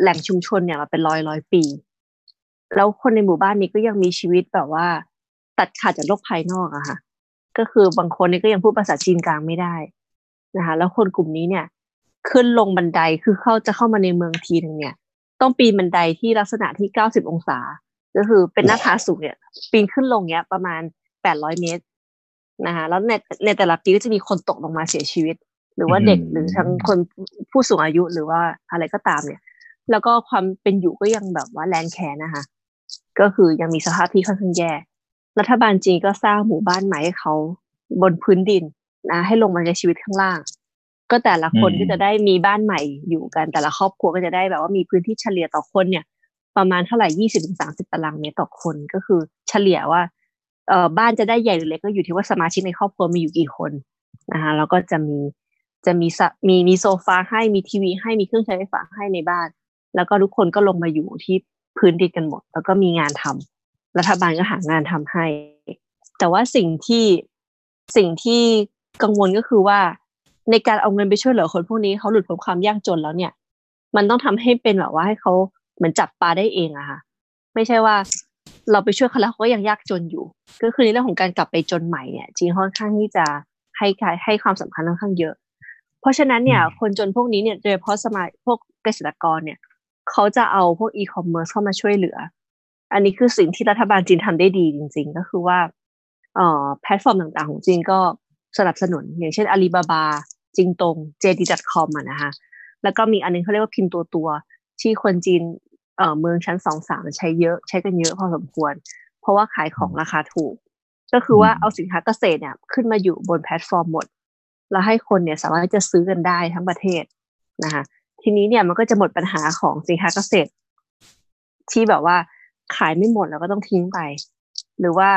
แหล่งชุมชนเนี่ยมาเป็นร้อยร้อยปี แล้วคนในหมู่บ้านนี้ก็ยังมีชีวิตแบบว่า ตัดขาดจากโลกภายนอกอะค่ะ ก็คือบางคนนี่ก็ยังพูดภาษาจีนกลางไม่ได้นะคะ แล้วคนกลุ่มนี้เนี่ย ขึ้นลงบันไดคือเขาจะเข้ามาในเมืองทีหนึ่งเนี่ย ต้องปีนบันไดที่ลักษณะที่เก้าสิบองศา ก็คือเป็นหน้าผาสูงเนี่ยปีนขึ้นลงเนี้ยประมาณแปดร้อยเมตรนะคะแล้วในในแต่ละปีก็จะมีคนตกลงมาเสียชีวิต หรือว่าเด็กหรือทั้งคนผู้สูงอายุหรือว่าอะไรก็ตามเนี่ย แล้วก็ความเป็นอยู่ก็ยังแบบว่าแร้นแค้นนะคะก็คือยังมีสภาพที่ค่อนข้างแย่ รัฐบาลจีนก็สร้างหมู่บ้านใหม่ให้เขาบนพื้นดินนะให้ลงมาในชีวิตข้างล่าง ก็แต่ละคนก็จะได้มีบ้านใหม่อยู่กันแต่ละครอบครัวก็จะได้แบบว่ามีพื้นที่เฉลี่ยต่อคนเนี่ย ประมาณเท่าไหร่ยี่สิบถึงสามสิบตารางเมตรต่อคนก็คือ เฉลี่ยว่าเอ่อบ้านจะได้ใหญ่หรือเล็กก็อยู่ที่ว่าสมาชิกในครอบครัวมีอยู่กี่คนนะคะแล้วก็จะมีจะมีมีมีโซฟาให้มีทีวีให้มีเครื่องใช้ไฟฟ้าให้ในบ้าน แล้วก็ทุกคนก็ลงมาอยู่ที่พื้นดินกันหมด แล้วก็มีงานทำรัฐบาลก็หางานทำให้ แต่ว่าสิ่งที่สิ่งที่กังวลก็คือว่าในการเอาเงินไปช่วยเหลือคนพวกนี้เขาหลุดพ้นความยากจนแล้วเนี่ย มันต้องทำให้เป็นแบบว่าให้เขา เหมือนจับปลาได้เองอะค่ะ ไม่ใช่ว่าเราไปช่วยเขาแล้วเขาก็ยังยากจนอยู่ ก็คือในเรื่องของการกลับไปจนใหม่เนี่ยจีนค่อนข้างที่จะให้ให้ความสำคัญค่อนข้างเยอะ เพราะฉะนั้นเนี่ย คนจนพวกนี้เนี่ยโดยเฉพาะสมัยพวกเกษตรกรเนี่ยเขาจะเอาพวกอีคอมเมิร์ซเข้ามาช่วยเหลือ อันนี้คือสิ่งที่รัฐบาลจีนทำได้ดีจริง ๆ ก็คือว่าเอ่อแพลตฟอร์มต่างๆ ของจีนก็สนับสนุน อย่างเช่นอาลีบาบาจิงตง JD.com อะนะคะแล้วก็มีอันนึงเขาเรียกว่าพิมพ์ตัวตัวที่คนจีน เอ่อเมืองชั้นสองสามใช้เยอะใช้กันเยอะพอสมควร เพราะว่าขายของราคาถูก ก็คือว่าเอาสินค้าเกษตรเนี่ยขึ้นมาอยู่บนแพลตฟอร์มหมด แล้วให้คนเนี่ยสามารถจะซื้อกันได้ทั้งประเทศนะคะทีนี้เนี่ยมันก็จะหมดปัญหาของสินค้าเกษตร ที่แบบว่าขายไม่หมดแล้วก็ต้องทิ้งไป หรือว่า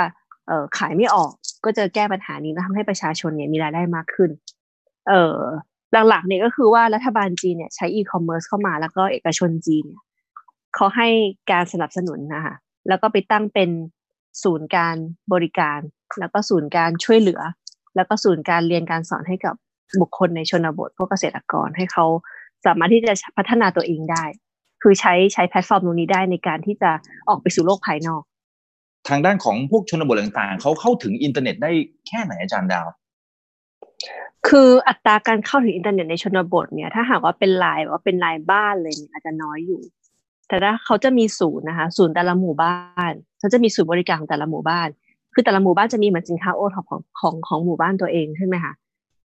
เออขายไม่ออกก็จะแก้ปัญหานี้แล้วทำให้ประชาชนเนี่ยมีรายได้มากขึ้น เออหลักๆเนี่ยก็คือว่ารัฐบาลจีนเนี่ยใช้อีคอมเมิร์ซเข้ามาแล้วก็เอกชนจีนเนี่ย เขาให้การสนับสนุนนะคะแล้วก็ไปตั้งเป็นศูนย์การบริการ แล้วก็ศูนย์การช่วยเหลือ แล้วก็ศูนย์การเรียนการสอนให้กับบุคคลในชนบทพวกเกษตรกรให้เขาสามารถที่จะพัฒนาตัวเองได้ คือใช้ใช้แพลตฟอร์มตรงนี้ได้ในการที่จะออกไปสู่โลกภายนอก ทางด้านของพวกชนบทต่างๆ เขาเข้าถึงอินเทอร์เน็ตได้แค่ไหนอาจารย์ดาว คืออัตราการเข้าถึงอินเทอร์เน็ตในชนบทเนี่ย ถ้าหากว่าเป็นรายว่าเป็นรายบ้านเลยอาจจะน้อยอยู่ แต่ถ้าเขาจะมีศูนย์นะคะศูนย์แต่ละหมู่บ้านเขาจะมีศูนย์บริการของแต่ละหมู่บ้าน คือแต่ละหมู่บ้านจะมีเหมือนสินค้าโอท็อปของของของหมู่บ้านตัวเองใช่ไหมคะ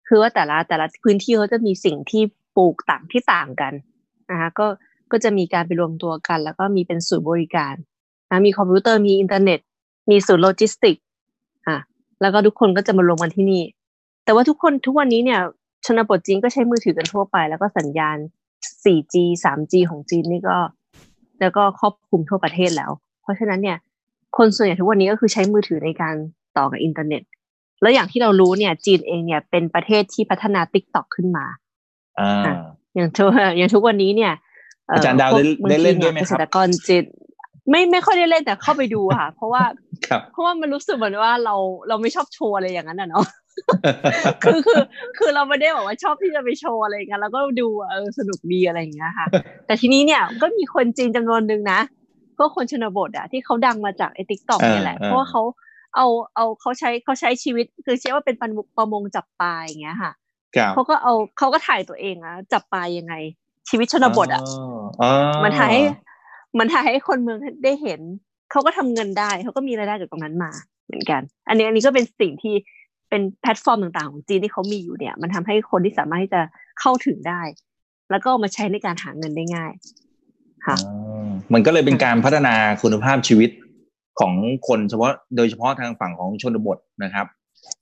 คือว่าแต่ละแต่ละพื้นที่เขาจะมีสิ่งที่ปลูกต่างที่ต่างกันนะคะก็ก็จะมีการไปรวมตัวกัน แล้วก็มีเป็นศูนย์บริการนะมีคอมพิวเตอร์มีอินเทอร์เน็ต มีศูนย์โลจิสติกอะแล้วก็ทุกคนก็จะมารวมกันที่นี่ แต่ว่าทุกคนทุกวันนี้เนี่ยชนบทจีนก็ใช้มือถือกันทั่วไป แล้วก็สัญญาณ 4G 3G ของจีนนี่ก็ แล้วก็ครอบคลุมทั่วประเทศแล้ว เพราะฉะนั้นเนี่ย คนส่วนใหญ่ทุกวันนี้ก็คือใช้มือถือในการต่อกับอินเทอร์เน็ต แล้วอย่างที่เรารู้เนี่ย จีนเองเนี่ยเป็นประเทศที่พัฒนา TikTok ขึ้นมาอ่าอย่างทุกอย่างทุกวันนี้เนี่ยอาจารย์ดาวได้เล่นด้วยไหมครับเกษตรกรจีนไม่ไม่ค่อยได้เล่นแต่เข้าไปดูค่ะ เพราะว่าเพราะว่ามันรู้สึกเหมือนว่าเราเราไม่ชอบโชว์อะไรอย่างนั้นอะเนาะ คือคือคือเราไม่ได้บอกว่าชอบที่จะไปโชว์อะไรกันแล้วก็ดูเออสนุกดีอะไรอย่างเงี้ยค่ะ แต่ทีนี้เนี่ยก็มีคนจีนจำนวนหนึ่งนะก็คนชนบทอะที่เขาดังมาจากไอ้ทิกตอกนี่แหละเพราะว่าเขาเอาเอาเขาใช้เขาใช้ชีวิตคือเชื่อว่าเป็นปันประมงจับปลาอย่างเงี้ยค่ะเขาก็เอาเขาก็ถ่ายตัวเองอะจับปลายังไง ชีวิตชนบทอะมันถ่ายมันถ่ายให้คนเมืองได้เห็นเขาก็ทำเงินได้เขาก็มีรายได้จากตรงนั้นมาเหมือนกัน อันนี้อันนี้ก็เป็นสิ่งที่ เป็นแพลตฟอร์มต่างๆ ของจีนที่เขามีอยู่เนี่ย มันทำให้คนที่สามารถที่จะเข้าถึงได้ แล้วก็มาใช้ในการหาเงินได้ง่าย ค่ะมันก็เลยเป็นการพัฒนาคุณภาพชีวิตของคนเฉพาะโดยเฉพาะทางฝั่งของชนบทนะครับ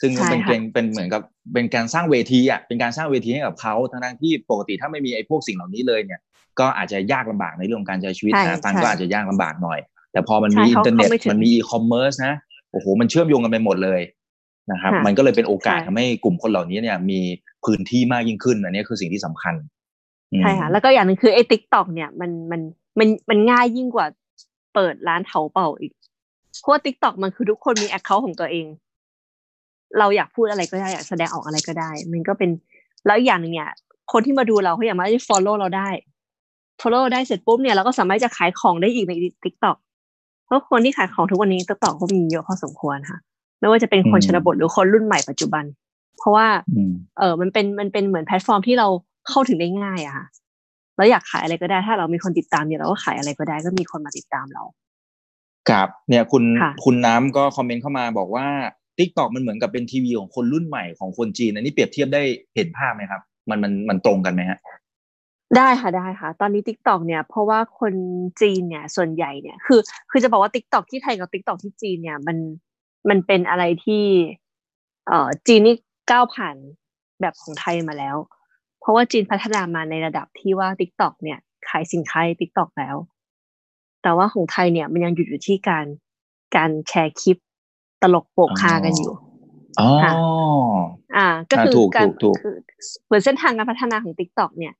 ซึ่งเป็นเป็นเป็นเหมือนกับเป็นการสร้างเวทีอะเป็นการสร้างเวทีให้กับเขาทั้งที่ปกติถ้าไม่มีไอ้พวกสิ่งเหล่านี้เลยเนี่ย ก็อาจจะยากลำบากในเรื่องการใช้ชีวิตนะตังก็อาจจะยากลำบากหน่อย แต่พอมันมีอินเทอร์เน็ตมันมีอีคอมเมิร์ซนะโอ้โหมันเชื่อมโยงกันไปหมดเลย นะครับ มันก็เลยเป็นโอกาสทำให้กลุ่มคนเหล่านี้เนี่ย มีพื้นที่มากยิ่งขึ้น อันนี้คือสิ่งที่สำคัญใช่ค่ะ แล้วก็อย่างหนึ่งคือไอ้ TikTok เนี่ยมันมันมันมันง่ายยิ่งกว่าเปิดร้านเถาเป่าอีกเพราะว่า TikTok มันคือทุกคนมี account ของตัวเอง เราอยากพูดอะไรก็ได้อยากแสดงออกอะไรก็ได้ มันก็เป็นแล้วอย่างหนึ่งเนี่ย คนที่มาดูเราเขาอยากมาที่ follow เราได้ follow ได้เสร็จปุ๊บเนี่ยเราก็สามารถจะขายของได้อีกใน TikTok เพราะคนที่ขายของทุกวันนี้ TikTok ก็มีเยอะพอสมควรค่ะ ไม่ว่าจะเป็นคนอืมชนบทหรือคนรุ่นใหม่ปัจจุบัน เพราะว่าอืมเออมันเป็นมันเป็นเหมือนแพลตฟอร์มที่เราเข้าถึงได้ง่ายอะค่ะเราอยากขายอะไรก็ได้ ถ้าเรามีคนติดตามเนี่ยเราก็ขายอะไรก็ได้ก็มีคนมาติดตามเราครับเนี่ยคุณค่ะคุณน้ำก็ comment เข้ามาบอกว่า TikTok มันเหมือนกับเป็นทีวีของคนรุ่นใหม่ของคนจีนอันนี้เปรียบเทียบได้เห็นภาพไหมครับ มันมันมันตรงกันไหมฮะได้ค่ะได้ค่ะ ตอนนี้ t ิ k t o k เนี่ยเพราะว่าคนจีนเนี่ยส่วนใหญ่เนี่ยคือ คือจะบอกว่า t ิ k t o k ที่ไทยกับ t ิ k t o k ที่จีนเนี่ยมัน มันเป็นอะไรที่ เอ่อจีนนี่ก้าวผ่านแบบของไทยมาแล้ว เพราะว่าจีนพัฒนามาในระดับที่ว่า t ิ k t o k เนี่ย ขายสินค้าใน t ิ k t o k แล้ว แต่ว่าของไทยเนี่ยมันยังหยุดอยู่ที่การการแชร์คลิปตลกโปกฮากันอยู่อ๋อค่ะอ่า ก็คืออ่าถูกการถูกถูกคือเหมือนเส้นทางการพัฒนาของ t ิ k t o k เนี่ย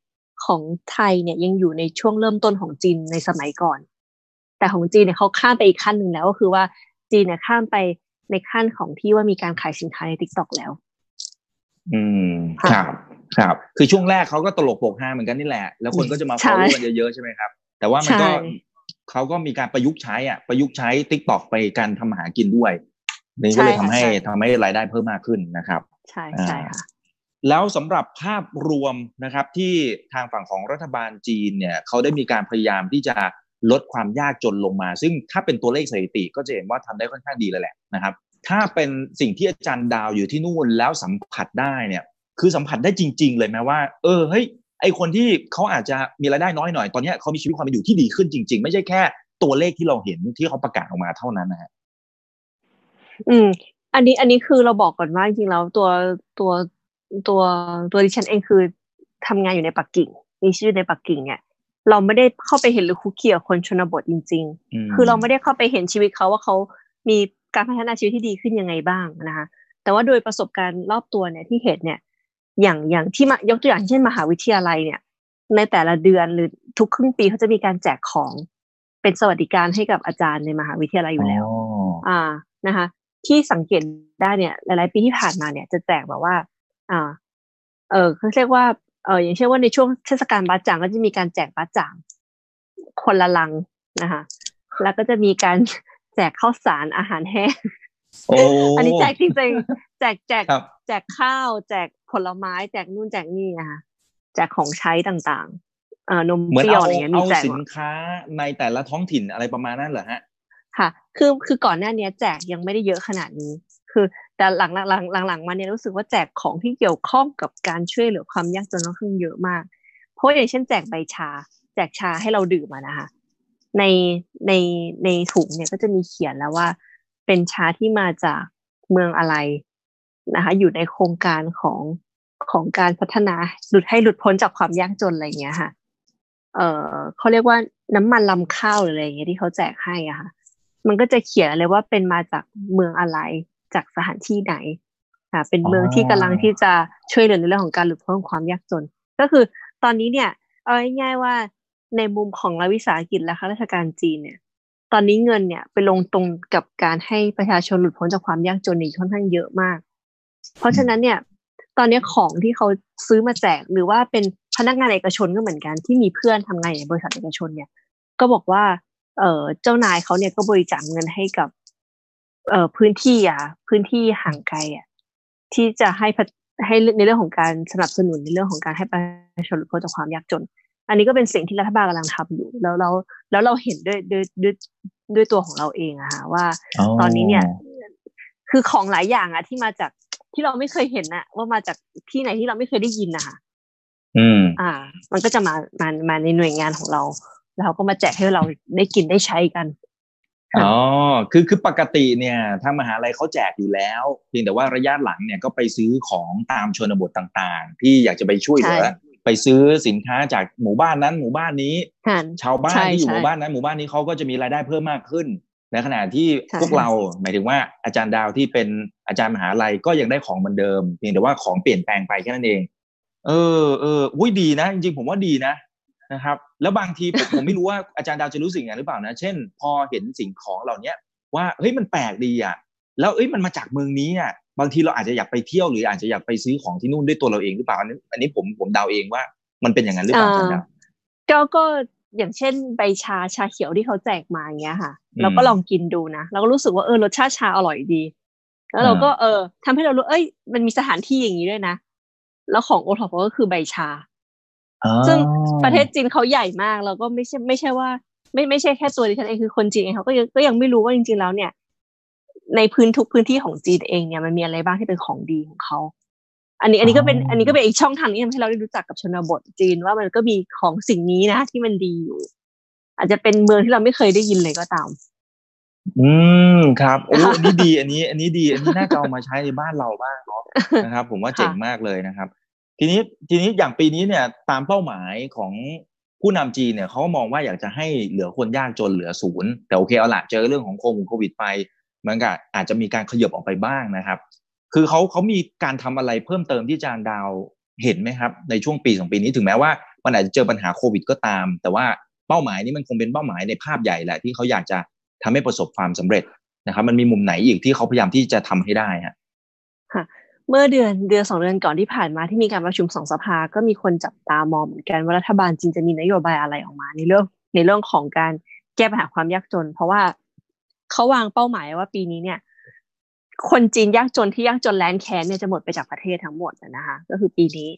ของไทยเนี่ยยังอยู่ในช่วงเริ่มต้นของจีนในสมัยก่อน แต่ของจีนเนี่ยเขาข้ามไปอีกขั้นหนึ่งแล้วก็คือว่าจีนเนี่ยข้ามไป ในขั้นของที่ว่ามีการขายสินค้าใน t ิ k t o k แล้ว อืมค่ะครับ ครับ คือช่วงแรกเขาก็ตลกโปกฮาเหมือนกันนี่แหละ แล้วคนก็จะมาใช่ follow กันเยอะๆใช่ไหมครับ แต่ว่ามันก็ใช่เขาก็มีการประยุกต์ใช้อะ ประยุกต์ใช้ t ิ k t o k ไปการทำอาหากินด้วยนี่ก็เลยทำให้ทำให้รายได้เพิ่มมากขึ้นนะครับ ใช่ใช่ค่ะแล้วสำหรับภาพรวมนะครับที่ทางฝั่งของรัฐบาลจีนเนี่ยเขาได้มีการพยายามที่จะ ลดความยากจนลงมา ซึ่งถ้าเป็นตัวเลขสถิติก็จะเห็นว่าทำได้ค่อนข้างดีเลยแหละนะครับถ้าเป็นสิ่งที่อาจารย์ดาวอยู่ที่นู่นแล้วสัมผัสได้เนี่ยคือสัมผัสได้จริง ๆ เลยไหมว่า เออเฮ้ยไอคนที่เขาอาจจะมีรายได้น้อยหน่อยตอนนี้เขามีชีวิตความเป็นอยู่ที่ดีขึ้นจริง ๆ ไม่ใช่แค่ตัวเลขที่เราเห็นที่เขาประกาศออกมาเท่านั้นนะฮะอืม อันนี้อันนี้คือเราบอกก่อนว่าจริงๆแล้วตัวตัวตัวตัวดิฉันเองคือทำงานอยู่ในปักกิ่งมีชื่อในปักกิ่งเนี่ย เราไม่ได้เข้าไปเห็นหรือคุกคีกับคนชนบทจริงมๆคือเราไม่ได้เข้าไปเห็นชีวิตเขาว่าเขามีการพัฒนาชีวิตที่ดีขึ้นยังไงบ้างนะคะแต่ว่าโดยประสบการณ์รอบตัวเนี่ยที่เห็นเนี่ย อย่างอย่างที่มายกตัวอย่างเช่นมหาวิทยาลัยเนี่ย ในแต่ละเดือนหรือทุกครึ่งปีเขาจะมีการแจกของเป็นสวัสดิการให้กับอาจารย์ในมหาวิทยาลัยอยู่แล้วอ๋ออ่านะคะ ที่สังเกตได้เนี่ย หลาย ๆ ปีที่ผ่านมาเนี่ยจะแจกแบบว่า อ่า เออเขาเรียกว่า เอออย่างเช่นว่าในช่วงเทศกาลบาจ่างก็จะมีการแจกบาจ่างคนละลังนะคะแล้วก็จะมีการแจกข้าวสารอาหารแห้งโอ้อันนี้แจกจริงๆแจกแจกครับแจกข้าว แจกผลไม้ แจกนู่นแจกนี่นะคะแจกของใช้ต่างๆเอ่อนมเหมือนเปรี้ยวเอาอะไรเงี้ยมีเอาแจกสิหมนดค้าในแต่ละท้องถิ่นอะไรประมาณนั้นเหรอฮะ ค่ะ คือคือก่อนหน้าเนี้ยแจกยังไม่ได้เยอะขนาดนี้ คือแต่หลังหลังหลังหลังมาเนี่ยรู้สึกว่าแจกของที่เกี่ยวข้องกับการช่วยเหลือความยากจนค่อนข้างเยอะมาก เพราะอย่างเช่นแจกใบชา แจกชาให้เราดื่มอะนะคะในในในถุงเนี่ยก็จะมีเขียนแล้วว่า เป็นชาที่มาจากเมืองอะไรนะคะอยู่ในโครงการของของการพัฒนาหลุดให้หลุดพ้นจากความยากจนอะไรอย่างเงี้ยค่ะ เออเขาเรียกว่าน้ำมันลำข้าวหรืออะไรอย่างเงี้ยที่เขาแจกให้อะค่ะ มันก็จะเขียนเลยว่าเป็นมาจากเมืองอะไร จากสถานที่ไหนอ่าเป็นเมืองที่กำลังที่จะช่วยเหลือในเรื่องของการหลุดพ้นความยากจน ก็คือตอนนี้เนี่ย เอาง่ายๆว่าในมุมของรัฐวิสาหกิจและข้าราชการจีนเนี่ย ตอนนี้เงินเนี่ยไปลงตรงกับการให้ประชาชนหลุดพ้นจากความยากจนนี่ค่อนข้างเยอะมาก เพราะฉะนั้นเนี่ย ตอนนี้ของที่เขาซื้อมาแจกหรือว่าเป็นพนักงานเอกชนก็เหมือนกันที่มีเพื่อนทำงานในบริษัทเอกชนเนี่ย ก็บอกว่า เออเจ้านายเขาเนี่ยก็บริจาคเงินให้กับ เอ่อพื้นที่อะ พื้นที่ห่างไกลอะ ที่จะให้พัฒให้ในเรื่องของการสนับสนุนในเรื่องของการให้ประชาชนหลุดพ้นจากความยากจน อันนี้ก็เป็นสิ่งที่รัฐบาลกำลังทำอยู่ แล้วเราแล้วเราเห็นด้วยด้วยด้วยด้วยตัวของเราเองอะค่ะว่า ตอนนี้เนี่ย คือของหลายอย่างอะที่มาจากที่เราไม่เคยเห็นอะว่ามาจากที่ไหนที่เราไม่เคยได้ยินนะคะอืม อ่า มันก็จะมามามาในหน่วยงานของเรา แล้วเขาก็มาแจกให้เราได้กินได้ใช้กันค่ะ อ๋อคือคือปกติเนี่ยทางมหาลัยเขาแจกอยู่แล้วเพียงแต่ว่าระยะหลังเนี่ยก็ไปซื้อของตามชนบทต่างๆ ที่อยากจะไปช่วยเหลือใช่ไปซื้อสินค้าจากหมู่บ้านนั้นหมู่บ้านนี้ค่ะชาวบ้านใช่ที่อยู่ใช่หมู่บ้านนั้นหมู่บ้านนี้เขาก็จะมีรายได้เพิ่มมากขึ้นในขณะที่ใช่พวกเราหมายถึงว่าอาจารย์ดาวที่เป็นอาจารย์มหาลัยก็ยังได้ของเหมือนเดิมเพียงแต่ว่าของเปลี่ยนแปลงไปแค่นั้นเอง เออเอออุ้ยดีนะ จริงๆผมว่าดีนะ นะครับ แล้วบางทีผมผมไม่รู้ว่าอาจารย์ดาวจะรู้สึกอย่างนั้นหรือเปล่านะ เช่น พอเห็นสิ่งของเหล่าเนี้ยว่าเฮ้ยมันแปลกดีอะแล้วเอ้ยมันมาจากเมืองนี้อะบางทีเราอาจจะอยากไปเที่ยวหรืออาจจะอยากไปซื้อของที่นู่นด้วยตัวเราเองหรือเปล่าอันนี้อันนี้ผมผมเดาเองว่ามันเป็นอย่างนั้นหรือเปล่าอาจารย์ดาวก็ก็อย่างเช่นใบชาชาเขียวที่เขาแจกมาอย่างเงี้ยค่ะอืมเราก็ลองกินดูนะเราก็รู้สึกว่าเออรสชาติชาอร่อยดี แล้วเราก็เออทำให้เรารู้เอ้ยมันมีสถานที่อย่างนี้ด้วยนะ แล้วของโอท็อปก็คือใบชา ซึ่งประเทศจีนเขาใหญ่มากแล้วก็ไม่ใช่ไม่ใช่ว่า ไม่ไม่ใช่แค่ตัวดิฉันเองคือคนจีนเองเขาก็ยังก็ยังไม่รู้ว่าจริงๆแล้วเนี่ย ในพื้นทุกพื้นที่ของจีนเองเนี่ยมันมีอะไรบ้างที่เป็นของดีของเขาอันนี้อันนี้ก็เป็นอันนี้ก็เป็นอีกช่องทางที่ทำให้เราได้รู้จักกับชนบทจีนว่ามันก็มีของสิ่งนี้นะ ที่มันดีอยู่ อาจจะเป็นเมืองที่เราไม่เคยได้ยินเลยก็ตาม อืมครับโอ้อันนี้ดี อันนี้ อันนี้ดี อันนี้น่าจะเอามาใช้ในบ้านเราบ้างเนาะนะครับ ผมว่าเจ๋งมากเลยนะครับ ทีนี้ทีนี้อย่างปีนี้เนี่ยตามเป้าหมายของผู้นำจีนเนี่ยเขามองว่าอยากจะให้เหลือคนยากจนเหลือศูนย์แต่โอเคเอาละเจอเรื่องของโควิดไปมันก็อาจจะมีการขยบออกไปบ้างนะครับ คือเขาเขามีการทำอะไรเพิ่มเติมที่จานดาวเห็นไหมครับ ในช่วงปีสองปีนี้ถึงแม้ว่ามันอาจจะเจอปัญหาโควิดก็ตาม แต่ว่าเป้าหมายนี้มันคงเป็นเป้าหมายในภาพใหญ่แหละที่เขาอยากจะทำให้ประสบความสำเร็จนะครับ มันมีมุมไหนอีกที่เขาพยายามที่จะทำให้ได้ฮะ เมื่อเดือนเดือนสองเดือนก่อนที่ผ่านมาที่มีการประชุมสองสภา ก็มีคนจับตามองเหมือนกันว่ารัฐบาลจีนจะมีนโยบายอะไรออกมาในเรื่องในเรื่องของการแก้ปัญหาความยากจน เพราะว่าเขาวางเป้าหมายว่าปีนี้เนี่ย คนจีนยากจนที่ยากจนแลนแคนเนี่ยจะหมดไปจากประเทศทั้งหมดนะคะก็คือปีนี้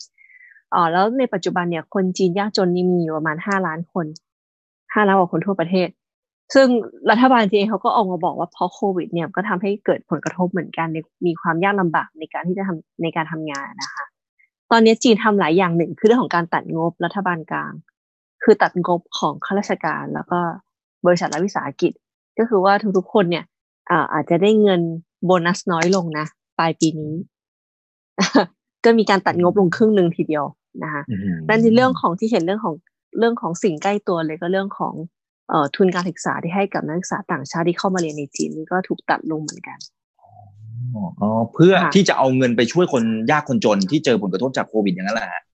อ๋อแล้วในปัจจุบันเนี่ย คนจีนยากจนนี่มีประมาณห้าล้านคนห้าล้านกว่าคนทั่วประเทศ ซึ่งรัฐบาลจีนเขาก็ออกมาบอกว่าเพราะโควิด เนี่ยก็ทำให้เกิดผลกระทบเหมือนกันมีความยากลำบากในการที่จะทำในการทำงานนะคะ ตอนนี้จีนทำหลายอย่างหนึ่งคือเรื่องของการตัดงบรัฐบาลกลาง คือตัดงบของข้าราชการแล้วก็บริษัทรัฐวิสาหกิจ ก็คือว่าทุกๆคนเนี่ยอาจจะได้เงินโบนัสน้อยลงนะปลายปีนี้ ก็มีการตัดงบลงครึ่งหนึ่งทีเดียวนะคะนั่นในเรื่องของที่เห็นเรื่องของเรื่องของสิ่งใกล้ตัวเลยก็เรื่องของเอ่อ ทุนการศึกษาที่ให้กับนักศึกษาต่างชาติที่เข้ามาเรียนในจีนนี่ก็ถูกตัดลงเหมือนกันอ๋อเพื่อที่จะเอาเงินไปช่วยคนยากคนจนที่เจอผลกระทบจากโควิดอย่างนั้นแหละ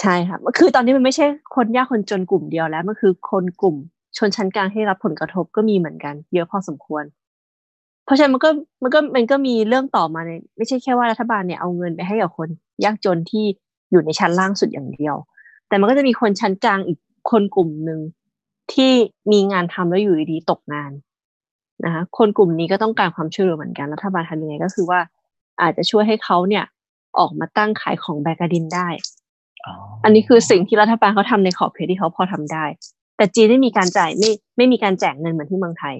ใช่ค่ะคือตอนนี้มันไม่ใช่คนยากคนจนกลุ่มเดียวแล้วมันคือคนกลุ่มชนชั้นกลางให้รับผลกระทบก็มีเหมือนกัน เยอะพอสมควร เพราะฉะนั้นมันก็มันก็มันก็มีเรื่องต่อมาในไม่ใช่แค่ว่ารัฐบาลเนี่ยเอาเงินไปให้กับคนยากจนที่อยู่ในชั้นล่างสุดอย่างเดียว แต่มันก็จะมีคนชั้นกลางอีกคนกลุ่มหนึ่ง ที่มีงานทำแล้วอยู่ดีตกงานนะคะคนกลุ่มนี้ก็ต้องการความช่วยเหลือเหมือนกันรัฐบาลทำยังไงก็คือว่าอาจจะช่วยให้เขาเนี่ยออกมาตั้งขายของแบกดินได้ อันนี้คือสิ่งที่รัฐบาลเขาทำในขอบเขตที่เขาพอทำได้ แต่จีนไม่มีการจ่ายไม่ไม่มีการแจกเงินเหมือนที่เมืองไทย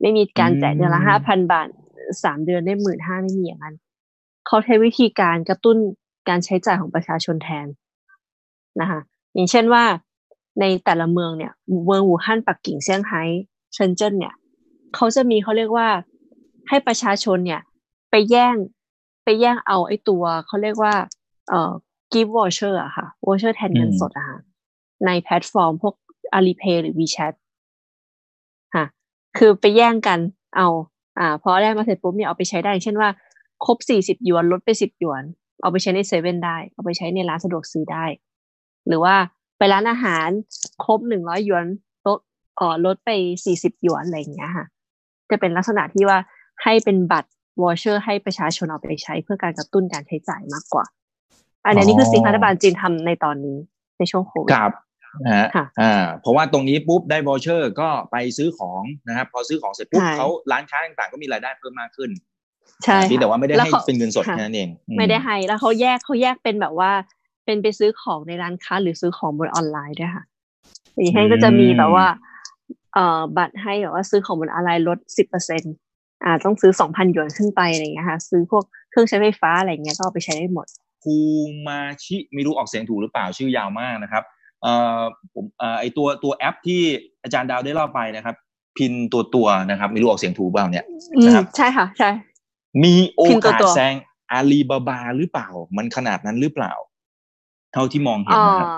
ไม่มีการแจกเดือนละห้าพันบาทสามเดือนได้หมื่นห้าไม่มีอย่างนั้นเขาใช้วิธีการกระตุ้นการใช้จ่ายของประชาชนแทนนะคะอย่างเช่นว่า ในแต่ละเมืองเนี่ยเมืองอู่ฮั่นปักกิ่งเซี่ยงไฮ้เซินเจิ้นเนี่ยเขาจะมีเขาเรียกว่าให้ประชาชนเนี่ย ไปแย่งไปแย่งเอาไอ้ตัวเขาเรียกว่า เอ่อ gift voucher อะค่ะ voucher แทนเงินสดอะค่ะในแพลตฟอร์มพวก Alipay หรือ WeChat ค่ะ คือไปแย่งกันเอา อ่าพอได้มาเสร็จปุ๊บเนี่ยเอาไปใช้ได้ เช่นว่าครบสี่สิบหยวนลดไปสิบหยวน เอาไปใช้ในเซเว่นได้ เอาไปใช้ในร้านสะดวกซื้อได้ หรือว่า ไปร้านอาหารครบหนึ่งร้อยหยวนลดอ๋อลดไปสี่สิบหยวนอะไรอย่างเงี้ยค่ะ จะเป็นลักษณะที่ว่าให้เป็นบัตรวอชเชอร์ ให้ประชาชนเอาไปใช้เพื่อการกระตุ้นการใช้จ่ายมากกว่า อันนี้คือสิ่งที่รัฐบาลจีนทำในตอนนี้ในช่วงโควิดครับนะฮะอ่าเพราะว่าตรงนี้ปุ๊บได้วอเชอร์ก็ไปซื้อของนะครับพอซื้อของเสร็จปุ๊บเขาร้านค้าต่างๆก็มีรายได้เพิ่มมากขึ้นใช่แต่ว่าไม่ได้ให้เป็นเงินสดแค่นั้นเอง ไม่ได้ให้แล้วเขาแยกเขาแยกเป็นแบบว่า เป็นไปซื้อของในร้านค้า หรือซื้อของบนออนไลน์ด้วยค่ะอย่างให้ก็จะมีแบบว่า เอ่อบัตรให้แบบว่าซื้อของบนออนไลน์ลดสิบเปอร์เซ็นต์อ่า ต้องซื้อสองพันหยวนขึ้นไปอะไรเงี้ยค่ะ ซื้อพวกเครื่องใช้ไฟฟ้าอะไรเงี้ยก็เอาไปใช้ได้หมดคูมาชิไม่รู้ออกเสียงถูกหรือเปล่าชื่อยาวมากนะครับเอ่อผมเอ่อไอตัวตัวแอปที่อาจารย์ดาวได้เล่าไปนะครับ พินตัวตัวนะครับ ไม่รู้ออกเสียงถูกเปล่าเนี่ยนะครับใช่ค่ะ ใช่ มีโอกาสแซงอาลีบาบาหรือเปล่า มันขนาดนั้นหรือเปล่า เท่าที่มองเห็นนะครับ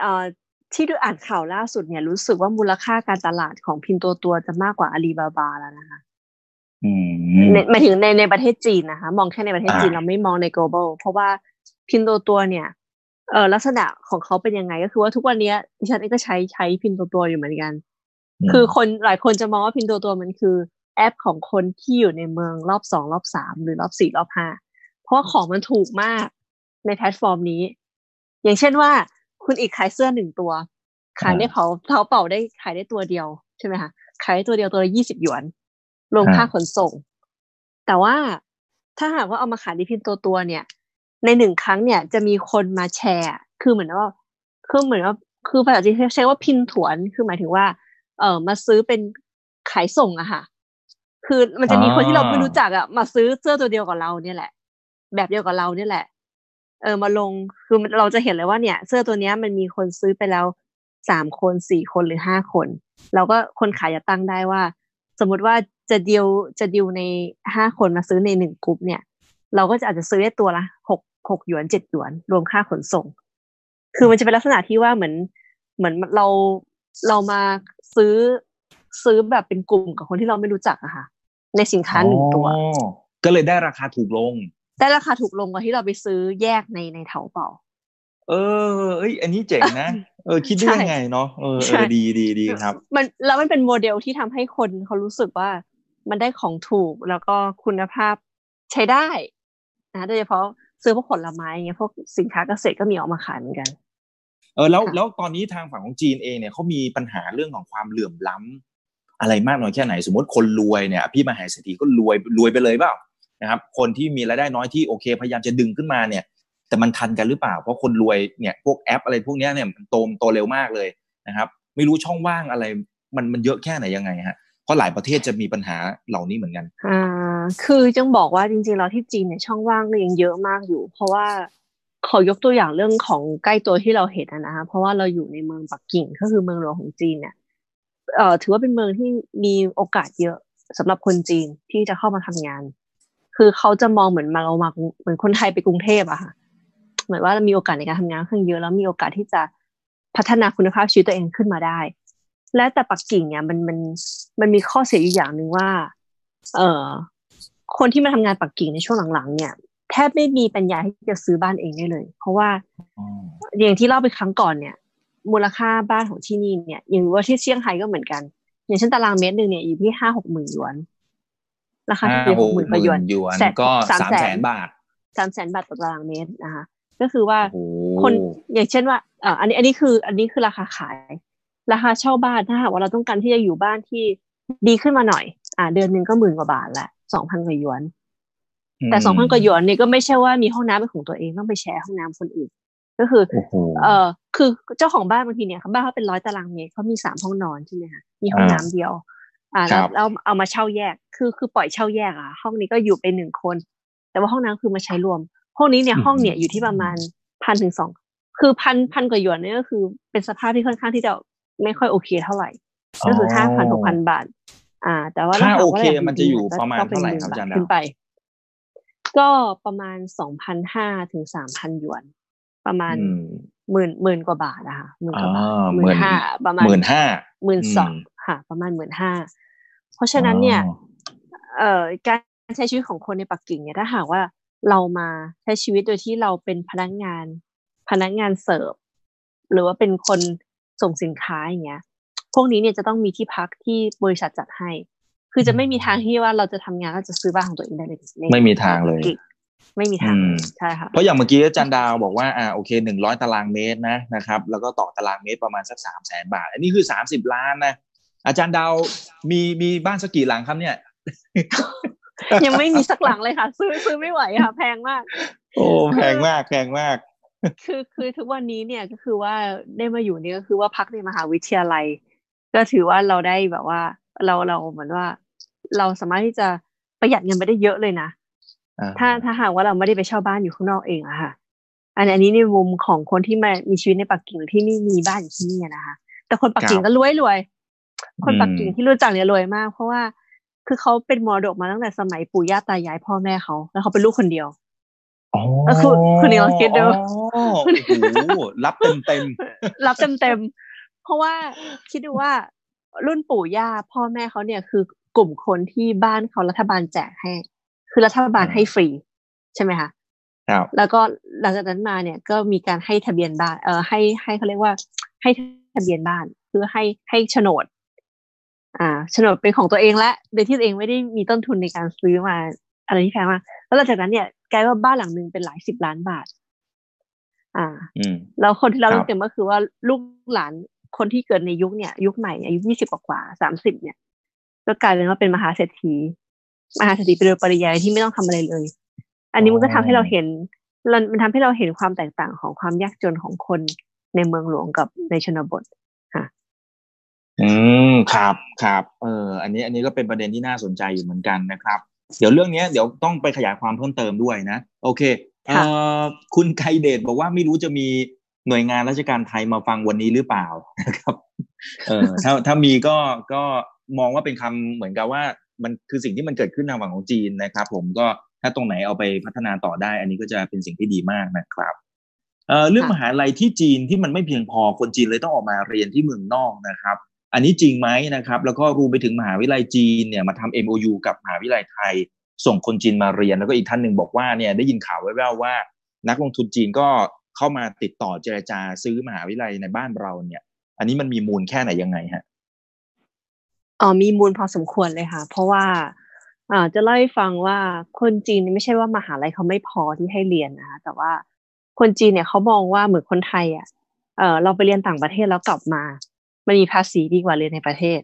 เอ่อที่ดูอ่านข่าวล่าสุดเนี่ยรู้สึกว่ามูลค่าการตลาดของพินตัวตัวจะมากกว่าอาลีบาบาแล้วนะคะหมายถึงในในประเทศจีนนะคะ มองแค่ในประเทศจีนเราไม่มองใน global เพราะว่าพินตัวตัวเนี่ยเออลักษณะของเขาเป็นยังไงก็คือว่าทุกวันนี้ดิฉันเองก็ใช้ใช้พินตัวตัวอยู่เหมือนกัน คือคนหลายคนจะมองว่าพินตัวตัวมันคือแอปของคนที่อยู่ในเมืองรอบสองรอบสามหรือรอบสี่รอบห้าเพราะว่าของมันถูกมากในแพลตฟอร์มนี้ อย่างเช่นว่า คุณอีกขายเสื้อหนึ่งตัว ขายได้เผาเผาเป่าได้ขายได้ตัวเดียวใช่ไหมคะขายได้ตัวเดียวตัวละยี่สิบหยวน รวมค่าขนส่ง แต่ว่าถ้าหากว่าเอามาขายในพิมพ์ตัวตัวเนี่ย ในหนึ่งครั้งเนี่ยจะมีคนมาแชร์ คือเหมือนว่าคือเหมือนว่าคือภาษาจีนใช้ว่าพินถวนคือหมายถึงว่า เออมาซื้อเป็นขายส่งอะค่ะ คือมันจะมีคนที่เราไม่รู้จักอะมาซื้อเสื้อตัวเดียวกับเราเนี่ยแหละ แบบเดียวกับเราเนี่ยแหละ เออมาลงคือเราจะเห็นเลยว่าเนี่ย เสื้อตัวเนี้ยมันมีคนซื้อไปแล้วสามคนสี่คนหรือห้าคน เราก็คนขายจะตั้งได้ว่า สมมติว่าจะดีลจะดีลในห้าคนมาซื้อในหนึ่งกลุ่มเนี่ย เราก็จะอาจจะซื้อได้ตัวละหกหกหยวนเจ็ดหยวน รวมค่าขนส่ง คือมันจะเป็นลักษณะที่ว่าเหมือนเหมือนเราเรามาซื้อซื้อแบบเป็นกลุ่มกับคนที่เราไม่รู้จักอะค่ะ ในสินค้าหนึ่งตัว ก็เลยได้ราคาถูกลง ได้ราคาถูกลงกว่าที่เราไปซื้อแยกในในเถาเป่า เออ เอ้ย อันนี้เจ๋งนะ เออ คิดได้ยังไงเนาะ เออเออดีดีดีครับ มันแล้วมันเป็นโมเดลที่ทำให้คนเขารู้สึกว่ามันได้ของถูกแล้วก็คุณภาพใช้ได้นะโดยเฉพาะซื้อพวกผลไม้เงี้ยพวกสินค้าเกษตรก็มีออกมาขายเหมือนกัน เออแล้วแล้วตอนนี้ทางฝั่งของจีนเองเนี่ยเขามีปัญหาเรื่องของความเหลื่อมล้ำอะไรมากน้อยแค่ไหน สมมติคนรวยเนี่ยพี่มหาเศรษฐีก็รวยรวยไปเลยเปล่า นะครับคนที่มีรายได้น้อยที่โอเค พยายามจะดึงขึ้นมาเนี่ย แต่มันทันกันหรือเปล่า เพราะคนรวยเนี่ยพวกแอปอะไรพวกนี้เนี่ยมันโตมโตเร็วมากเลยนะครับ ไม่รู้ช่องว่างอะไร มันมันเยอะแค่ไหนยังไงฮะเพราะหลายประเทศจะมีปัญหาเหล่านี้เหมือนกันอ่าคือจังบอกว่าจริงๆเราที่จีนเนี่ยช่องว่างก็ยังเยอะมากอยู่ เพราะว่าขอยกตัวอย่างเรื่องของใกล้ตัวที่เราเห็นนะคะเพราะว่าเราอยู่ในเมืองปักกิ่งก็คือเมืองหลวงของจีนเนี่ยเอ่อถือว่าเป็นเมืองที่มีโอกาสเยอะสำหรับคนจีนที่จะเข้ามาทำงาน คือเขาจะมองเหมือนมาเรามาเหมือนคนไทยไปกรุงเทพอะค่ะ เหมือนว่ามีโอกาสในการทำงานค่อนเยอะแล้วมีโอกาสที่จะพัฒนาคุณภาพชีวิตตัวเองขึ้นมาได้ และแต่ปักกิ่งเนี่ยมันมันมันมีข้อเสียอยู่อย่างหนึ่งว่า เอ่อคนที่มาทำงานปักกิ่งในช่วงหลังๆ เนี่ยแทบไม่มีปัญญาที่จะซื้อบ้านเองได้เลย เพราะว่าอย่างที่เล่าไปครั้งก่อนเนี่ย มูลค่าบ้านของที่นี่เนี่ย อย่างว่าที่เซี่ยงไฮ้ก็เหมือนกัน อย่างเช่นตารางเมตรหนึ่งเนี่ยอยู่ที่ห้าหกหมื่นหยวน ราคาที่หกหมื่นหยวนหยวนก็สามแสนบาทสามแสนบาทต่อตารางเมตรนะคะก็คือว่าคนอย่างเช่นว่าอ่าอันนี้อันนี้คืออันนี้คือราคาขาย ราคาเช่าบ้านถ้าหากว่าเราต้องการที่จะอยู่บ้านที่ดีขึ้นมาหน่อย อ่า เดือนหนึ่งก็หมื่นกว่าบาทแหละสองพันกว่าหยวน แต่สองพันกว่าหยวนเนี่ยก็ไม่ใช่ว่ามีห้องน้ำเป็นของตัวเองต้องไปแชร์ห้องน้ำคนอื่น ก็คือ เออคือเจ้าของบ้านบางทีเนี่ยบ้านเขาเป็นร้อยตารางเมตรเขามีสามห้องนอนใช่ไหมคะมีห้องน้ำเดียว อ่าแล้วแล้วเอามาเช่าแยก คือคือปล่อยเช่าแยกอะ ห้องนี้ก็อยู่เป็นหนึ่งคน แต่ว่าห้องน้ำคือมาใช้รวม ห้องนี้เนี่ยห้องเนี่ยอยู่ที่ประมาณพันถึงสองคือพันพันกว่าหยวนเนี่ยก็คือเป็นสภาพที่ค่อนข้างที่จะไม่ค่อยโอเคเท่าไหร่ก็คือห้าพันหกพันบาท อ่า แต่ว่าถ้าโอเคมันจะอยู่ประมาณเท่าไหร่ครับอาจารย์ดาวขึ้นไป ก็ประมาณสองพันห้าถึงสามพันหยวน ประมาณหมื่นหมื่นกว่าบาทนะคะหมื่นกว่าบาทหมื่นห้าประมาณหมื่นห้าหมื่นสอง ค่ะ ประมาณหมื่นห้าเพราะฉะนั้นเนี่ยเอ่อการใช้ชีวิตของคนในปักกิ่งเนี่ยถ้าหากว่าเรามาใช้ชีวิตโดยที่เราเป็นพนักงาน พนักงานเสิร์ฟหรือว่าเป็นคนส่งสินค้าอย่างเงี้ย พวกนี้เนี่ยจะต้องมีที่พักที่บริษัทจัดให้ คือจะไม่มีทางที่ว่าเราจะทำงานแล้วจะซื้อบ้านของตัวเองได้เลยไม่มีทางเลยไม่มีทางใช่ค่ะเพราะอย่างเมื่อกี้อาจารย์ดาวบอกว่าอ่าโอเคหนึ่งร้อยตารางเมตรนะนะครับ แล้วก็ต่อตารางเมตรประมาณสักสามแสนบาท อันนี้คือสามสิบล้านนะ อาจารย์ดาวมีมีบ้านสักกี่หลังครับเนี่ย ยังไม่มีสักหลังเลยค่ะ ซื้อซื้อไม่ไหวค่ะ แพงมาก โอ้แพงมากแพงมาก คือคือทุกวันนี้เนี่ยก็คือว่าได้มาอยู่นี่ก็คือว่าพักในมหาวิทยาลัย ก็ถือว่าเราได้แบบว่า เราเราเหมือนว่า เราสามารถที่จะประหยัดเงินไปได้เยอะเลยนะถ้าถ้าหากว่าเราไม่ได้ไปเช่าบ้านอยู่ข้างนอกเองอะค่ะ อันอันนี้ในมุมของคนที่มามีชีวิตในปักกิ่งหรือที่ไม่มีบ้านอยู่ที่นี่นะคะ แต่คนปักกิ่งก็รวยรวย คนปักกิ่งที่รู้จักเนี่ยรวยมาก เพราะว่าคือเขาเป็นมรดกมาตั้งแต่สมัยปู่ย่าตายายพ่อแม่เขา แล้วเขาเป็นลูกคนเดียวก็คือคนนี้เราคิดดูโอ้โหรับเต็มเต็มรับเต็มเต็มเพราะว่าคิดดูว่ารุ่นปู่ย่าพ่อแม่เขาเนี่ยคือกลุ่มคนที่บ้านเขารัฐบาลแจกให้ คือรัฐบาลให้ฟรี ใช่ไหมคะครับแล้วก็หลังจากนั้นมาเนี่ยก็มีการให้ทะเบียนบ้าน เออให้ให้เขาเรียกว่า ให้ทะเบียนบ้านเพื่อให้ให้โฉนด อ่าโฉนดเป็นของตัวเองและโดยที่ตัวเองไม่ได้มีต้นทุนในการซื้อมาอะไรที่แพงมากแล้วหลังจากนั้นเนี่ยกลายว่าบ้านหลังหนึ่งเป็นหลายสิบล้านบาท อ่าอืมแล้วคนที่เราเต็มก็คือว่าลูกหลานคนที่เกิดในยุคเนี่ย ยุคใหม่อายุยี่สิบกว่าสามสิบเนี่ย ก็กลายเป็นว่าเป็นมหาเศรษฐี มหาเศรษฐีเป็นโดยปริยายที่ไม่ต้องทำอะไรเลย อันนี้มันก็ทำให้เราเห็นมันทำให้เราเห็นความแตกต่างของความยากจนของคนในเมืองหลวงกับในชนบทค่ะอืม ครับครับเอออันนี้อันนี้ก็เป็นประเด็นที่น่าสนใจอยู่เหมือนกันนะครับ เดี๋ยวเรื่องนี้เดี๋ยวต้องไปขยายความเพิ่มเติมด้วยนะ โอเคเออคุณไคเดชบอกว่าไม่รู้จะมีหน่วยงานราชการไทยมาฟังวันนี้หรือเปล่านะครับเออถ้าถ้ามีก็ก็มองว่าเป็นคำเหมือนกับว่ามันคือสิ่งที่มันเกิดขึ้นทางฝั่งของจีนนะครับ ผมก็ถ้าตรงไหนเอาไปพัฒนาต่อได้ อันนี้ก็จะเป็นสิ่งที่ดีมากนะครับเอ่อเรื่องมหาลัยที่จีนที่มันไม่เพียงพอคนจีนเลยต้องออกมาเรียนที่เมืองนอกนะครับ อันนี้จริงไหมนะครับ แล้วก็รวมไปถึงมหาวิทยาลัยจีนเนี่ยมาทำ MOU กับมหาวิทยาลัยไทย ส่งคนจีนมาเรียน แล้วก็อีกท่านหนึ่งบอกว่าเนี่ยได้ยินข่าวแว่วๆว่า นักลงทุนจีนก็เข้ามาติดต่อเจรจาซื้อมหาวิทยาลัยในบ้านเราเนี่ย อันนี้มันมีมูลแค่ไหนยังไงฮะอ๋อมีมูลพอสมควรเลยค่ะ เพราะว่าอ่าจะเล่าให้ฟังว่าคนจีนไม่ใช่ว่ามหาลัยเขาไม่พอที่ให้เรียนนะคะแต่ว่าคนจีนเนี่ยเขามองว่าเหมือนคนไทยอะเออเราไปเรียนต่างประเทศแล้วกลับมา มันมีภาษีดีกว่าเรียนในประเทศ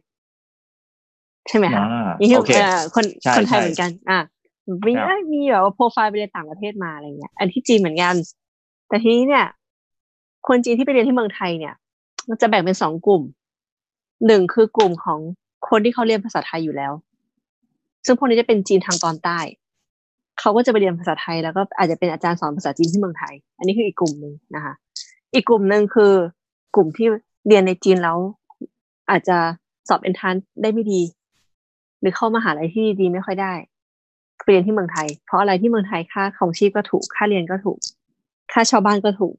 ใช่ไหมคะนี่คือคนคนไทยเหมือนกัน อะมีมีแบบว่าโปรไฟล์ไปเรียนต่างประเทศมาอะไรเงี้ย อันที่จีนเหมือนกัน แต่ทีนี้เนี่ย คนจีนที่ไปเรียนที่เมืองไทยเนี่ย มันจะแบ่งเป็นสองกลุ่ม หนึ่งคือกลุ่มของคนที่เขาเรียนภาษาไทยอยู่แล้ว ซึ่งพวกนี้จะเป็นจีนทางตอนใต้ เขาก็จะไปเรียนภาษาไทยแล้วก็อาจจะเป็นอาจารย์สอนภาษาจีนที่เมืองไทย อันนี้คืออีกกลุ่มหนึ่งนะคะ อีกกลุ่มหนึ่งคือกลุ่มที่ เรียนในจีนแล้ว อาจจะสอบเอนทานได้ไม่ดี หรือเข้ามาหาลัยที่ดีไม่ค่อยได้ไปเรียนที่เมืองไทย เพราะอะไรที่เมืองไทยค่าของชีพก็ถูก ค่าเรียนก็ถูก ค่าชาวบ้านก็ถูก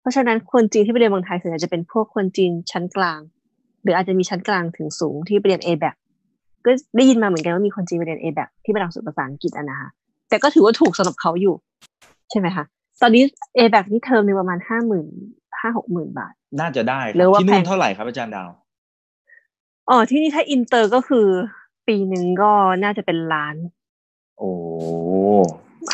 เพราะฉะนั้นคนจีนที่ไปเรียนเมืองไทยส่วนใหญ่จะเป็นพวกคนจีนชั้นกลาง หรืออาจจะมีชั้นกลางถึงสูงที่ไปเรียน A แบบก็ได้ยินมาเหมือนกันว่ามีคนจีนไปเรียนเอแบที่เป็นหลักสูตรภาษาอังกฤษอะนะคะแต่ก็ถือว่าถูกสำหรับเขาอยู่ ใช่ไหมคะตอนนี้เอแบนี่เทอมนึงประมาณห้าหมื่น ห้าหกหมื่นบาท น่าจะได้หรือว่าที่นู่นเท่าไหร่ครับอาจารย์ดาวอ๋อที่นี่ถ้าอินเตอร์ก็คือ ปีหนึ่งก็น่าจะเป็นล้าน โอ้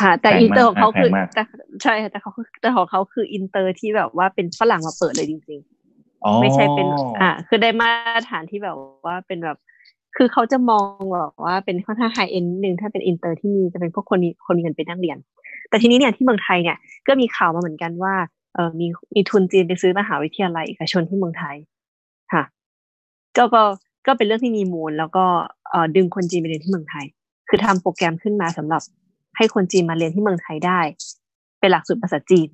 ค่ะ แต่อินเตอร์ของเขาคือแต่ใช่แต่เขาแต่ของเขาคืออินเตอร์ที่แบบว่าเป็นฝรั่งมาเปิดเลยจริงๆไม่ใช่เป็น อ่า คือได้มาตรฐานที่แบบว่าเป็นแบบ คือเขาจะมองแบบว่าเป็นค่อนข้างไฮเอ็นหนึ่งถ้าเป็นอินเตอร์ที่มีจะเป็นพวกคนคนมีเงินไปนั่งเรียน แต่ทีนี้เนี่ยที่เมืองไทยเนี่ยก็มีข่าวมาเหมือนกันว่าเออ มีมีทุนจีนไปซื้อมหาวิทยาลัยเอกชนที่เมืองไทยค่ะ ก็ก็ก็เป็นเรื่องที่มีมูล แล้วก็เออดึงคนจีนไปเรียนที่เมืองไทย คือทำโปรแกรมขึ้นมาสำหรับให้คนจีนมาเรียนที่เมืองไทยได้ เป็นหลักสูตรภาษาจีน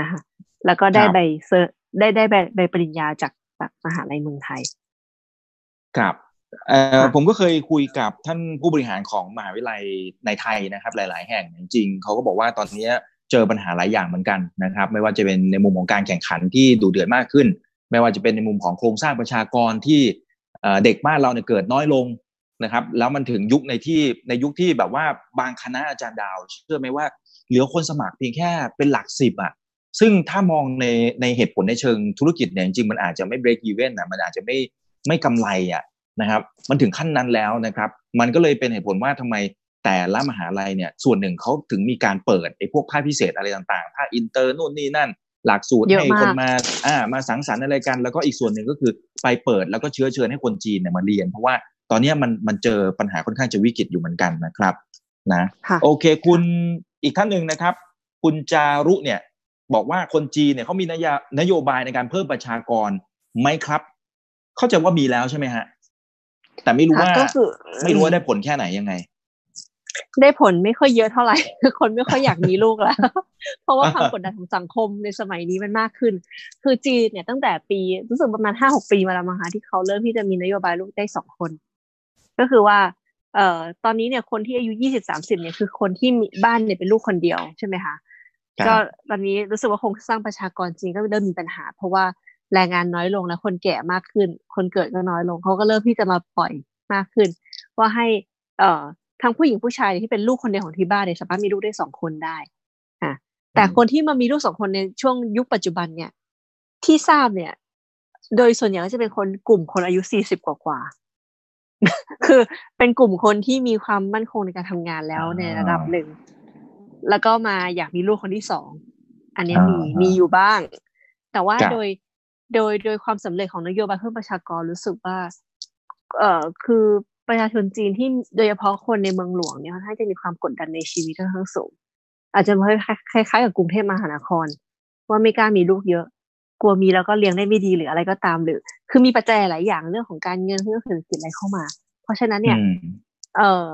นะคะแล้วก็ได้ใบเซอร์ได้ได้ใบใบปริญญาจากจากมหาลัยเมืองไทย ครับเอ่อผมก็เคยคุยกับท่านผู้บริหารของมหาวิทยาลัยในไทยนะครับ หลาย ๆ แห่งจริงเขาก็บอกว่าตอนนี้ เจอปัญหาหลายอย่างเหมือนกันนะครับ ไม่ว่าจะเป็นในมุมของการแข่งขันที่ดูเดือดมากขึ้น ไม่ว่าจะเป็นในมุมของโครงสร้างประชากรที่เด็กบ้านเราเนี่ยเกิดน้อยลงนะครับ แล้วมันถึงยุคในที่ในยุคที่แบบว่าบางคณะอาจารย์ดาว เชื่อไหมว่าเหลือคนสมัครเพียงแค่เป็นหลักสิบอะซึ่งถ้ามองในในเหตุผลในเชิงธุรกิจเนี่ยจริงมันอาจจะไม่ break even นะมันอาจจะไม่ไม่กำไรอะนะครับ มันถึงขั้นนั้นแล้วนะครับ มันก็เลยเป็นเหตุผลว่าทำไม แต่ละมหาลัยเนี่ยส่วนหนึ่งเขาถึงมีการเปิดไอ้พวกภาคพิเศษอะไรต่างๆภาคอินเตอร์นู่นนี่นั่น หลักสูตรให้คนมาอ่ามาสังสรรค์อะไรกัน แล้วก็อีกส่วนหนึ่งก็คือไปเปิดแล้วก็เชื้อเชิญให้คนจีนเนี่ยมาเรียน เพราะว่าตอนนี้มันมันเจอปัญหาค่อนข้างจะวิกฤตอยู่เหมือนกันนะครับนะโอเคคุณอีกท่านหนึ่งนะครับ คุณจารุเนี่ยบอกว่าคนจีนเนี่ยเขามีนโยนโยบายในการเพิ่มประชากรไหมครับ เข้าใจว่ามีแล้วใช่ไหมฮะแต่ไม่รู้ว่าก็คือไม่รู้ว่าได้ผลแค่ไหนยังไง ได้ผลไม่ค่อยเยอะเท่าไหร่คือคนไม่ค่อยอยากมีลูกแล้ว เพราะว่าความกดดันของสังคมในสมัยนี้มันมากขึ้น คือจีนเนี่ยตั้งแต่ปีรู้สึกประมาณห้าหกปีมาแล้วมั้งคะที่เขาเริ่มที่จะมีนโยบายลูกได้สองคน ก็คือว่าเอ่อตอนนี้เนี่ยคนที่อายุยี่สิบสามสิบเนี่ยคือคนที่มีบ้านเนี่ยเป็นลูกคนเดียวใช่ไหมคะก็ตอนนี้รู้สึกว่าคงสร้างประชากรจีนก็เริ่มมีปัญหา เพราะว่าแรงงานน้อยลงและคนแก่มากขึ้น คนเกิดก็น้อยลงเขาก็เริ่มที่จะมาปล่อยมากขึ้น ว่าให้เอ่อ ทั้งผู้หญิงผู้ชายที่เป็นลูกคนเดียวของที่บ้านเนี่ยสามารถมีลูกได้สองคนได้อะแต่คนที่มามีลูกสองคนในช่วงยุคปัจจุบันเนี่ย ที่ทราบเนี่ย โดยส่วนใหญ่ก็จะเป็นคนกลุ่มคนอายุสี่สิบกว่ากว่าคือเป็นกลุ่มคนที่มีความมั่นคงในการทำงานแล้วในระดับหนึ่ง แล้วก็มาอยากมีลูกคนที่สองอันนี้มีมีอยู่บ้าง แต่ว่าโดยโดยโดยความสำเร็จของนโยบายเพิ่มประชากรรู้สึกว่า เอ่อคือ ประชาชนจีนที่โดยเฉพาะคนในเมืองหลวงเนี่ยค่อนข้างจะมีความกดดันในชีวิตค่อนข้างสูง อาจจะคล้ายๆกับกรุงเทพมหานคร ว่าไม่กล้ามีลูกเยอะ กลัวมีแล้วก็เลี้ยงได้ไม่ดีหรืออะไรก็ตามหรือ คือมีปัจจัยหลายอย่างเรื่องของการเงินเรื่องเศรษฐกิจอะไรเข้ามา เพราะฉะนั้นเนี่ย เอ่อ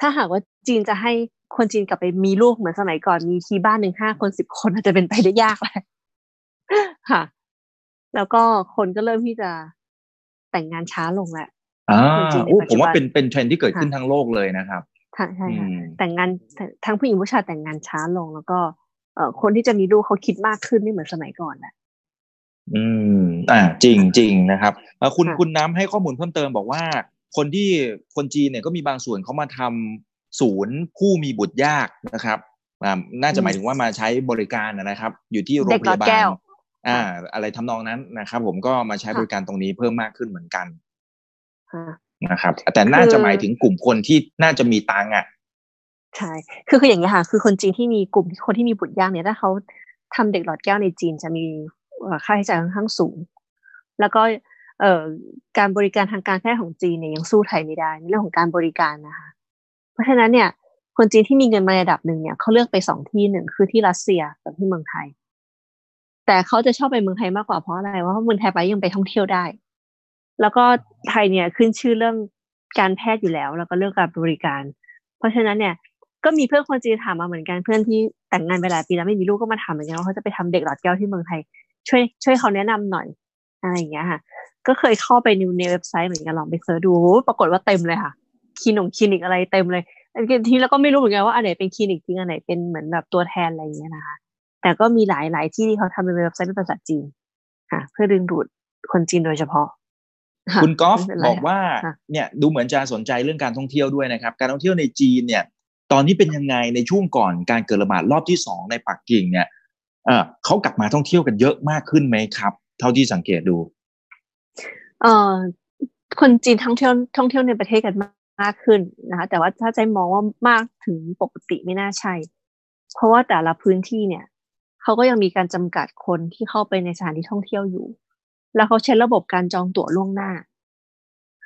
ถ้าหากว่าจีนจะให้คนจีนกลับไปมีลูกเหมือนสมัยก่อนมีที่บ้านหนึ่งห้าคนสิบคนอาจจะเป็นไปได้ยากแหละค่ะ แล้วก็คนก็เริ่มที่จะแต่งงานช้าลงแหละ อ่าผมว่าเป็นเป็นเทรนที่เกิดขึ้นทั้งโลกเลยนะครับใช่ใช่ค่ะแต่งงานทั้งผู้หญิงผู้ชายแต่งงานช้าลงแล้วก็เอ่อคนที่จะมีลูกเขาคิดมากขึ้นไม่เหมือนสมัยก่อนแหละอืมอ่าจริงจริงนะครับคุณคุณน้ำให้ข้อมูลเพิ่มเติมบอกว่า คนที่คนจีนเนี่ยก็มีบางส่วนเขามาทำศูนย์ผู้มีบุตรยากนะครับน่าจะหมายถึงว่ามาใช้บริการนะครับ อยู่ที่โรงพยาบาลอ่า อะไรทำนองนั้นนะครับ ผมก็มาใช้บริการตรงนี้เพิ่มมากขึ้นเหมือนกัน นะครับ แต่น่าจะหมายถึงกลุ่มคนที่น่าจะมีตังอะใช่คือคืออย่างนี้ค่ะ คือคนจีนที่มีกลุ่มคนที่มีบุตรยากเนี่ยถ้าเขาทำเด็กหลอดแก้วในจีนจะมีค่าใช้จ่ายค่อนข้างสูง แล้วก็เอ่อการบริการทางการแพทย์ของจีนเนี่ยยังสู้ไทยไม่ได้ในเรื่องของการบริการนะคะ เพราะฉะนั้นเนี่ย คนจีนที่มีเงินมาระดับหนึ่งเนี่ยเขาเลือกไปสองที่หนึ่งคือที่รัสเซียกับที่เมืองไทย แต่เขาจะชอบไปเมืองไทยมากกว่าเพราะอะไรว่าเมืองไทยไปยังไปท่องเที่ยวได้ แล้วก็ไทยเนี่ยขึ้นชื่อเรื่องการแพทย์อยู่แล้ว แล้วก็เรื่องการบริการ เพราะฉะนั้นเนี่ยก็มีเพื่อนคนจีนถามมาเหมือนกันเพื่อนที่แต่งงานไปหลายปีแล้วไม่มีลูกก็มาถามเหมือนกันว่าเขาจะไปทำเด็กหลอดแก้วที่เมืองไทย ช่วยช่วยเขาแนะนำหน่อยอะไรอย่างเงี้ยค่ะ ก็เคยเข้าไปในเว็บไซต์เหมือนกันลองไปเสิร์ชดูปรากฏว่าเต็มเลยค่ะคลินิกคลินิกอะไรเต็มเลยทีแล้วก็ไม่รู้เหมือนกันว่าอันไหนเป็นคลินิกจริงอันไหนเป็นเหมือนแบบตัวแทนอะไรอย่างเงี้ยนะคะแต่ก็มีหลายหลายที่ที่เขาทำเป็นเว็บไซต์เป็นภาษาจีนค่ะ เพื่อดึงดูดคนจีนโดยเฉพาะ คุณกอล์ฟบอกว่าเนี่ยดูเหมือนจะสนใจเรื่องการท่องเที่ยวด้วยนะครับ การท่องเที่ยวในจีนเนี่ย ตอนนี้เป็นยังไงในช่วงก่อนการเกิดระบาดรอบที่สองในปักกิ่งเนี่ยเออเขากลับมาท่องเที่ยวกันเยอะมากขึ้นไหมครับ เท่าที่สังเกตดูเออคนจีนท่องเที่ยวท่องเที่ยวในประเทศกันมากขึ้นนะคะ แต่ว่าถ้าใจมองว่ามากถึงปกติไม่น่าใช่ เพราะว่าแต่ละพื้นที่เนี่ยเขาก็ยังมีการจำกัดคนที่เข้าไปในสถานที่ท่องเที่ยวอยู่ แล้วเขาใช้ระบบการจองตั๋วล่วงหน้า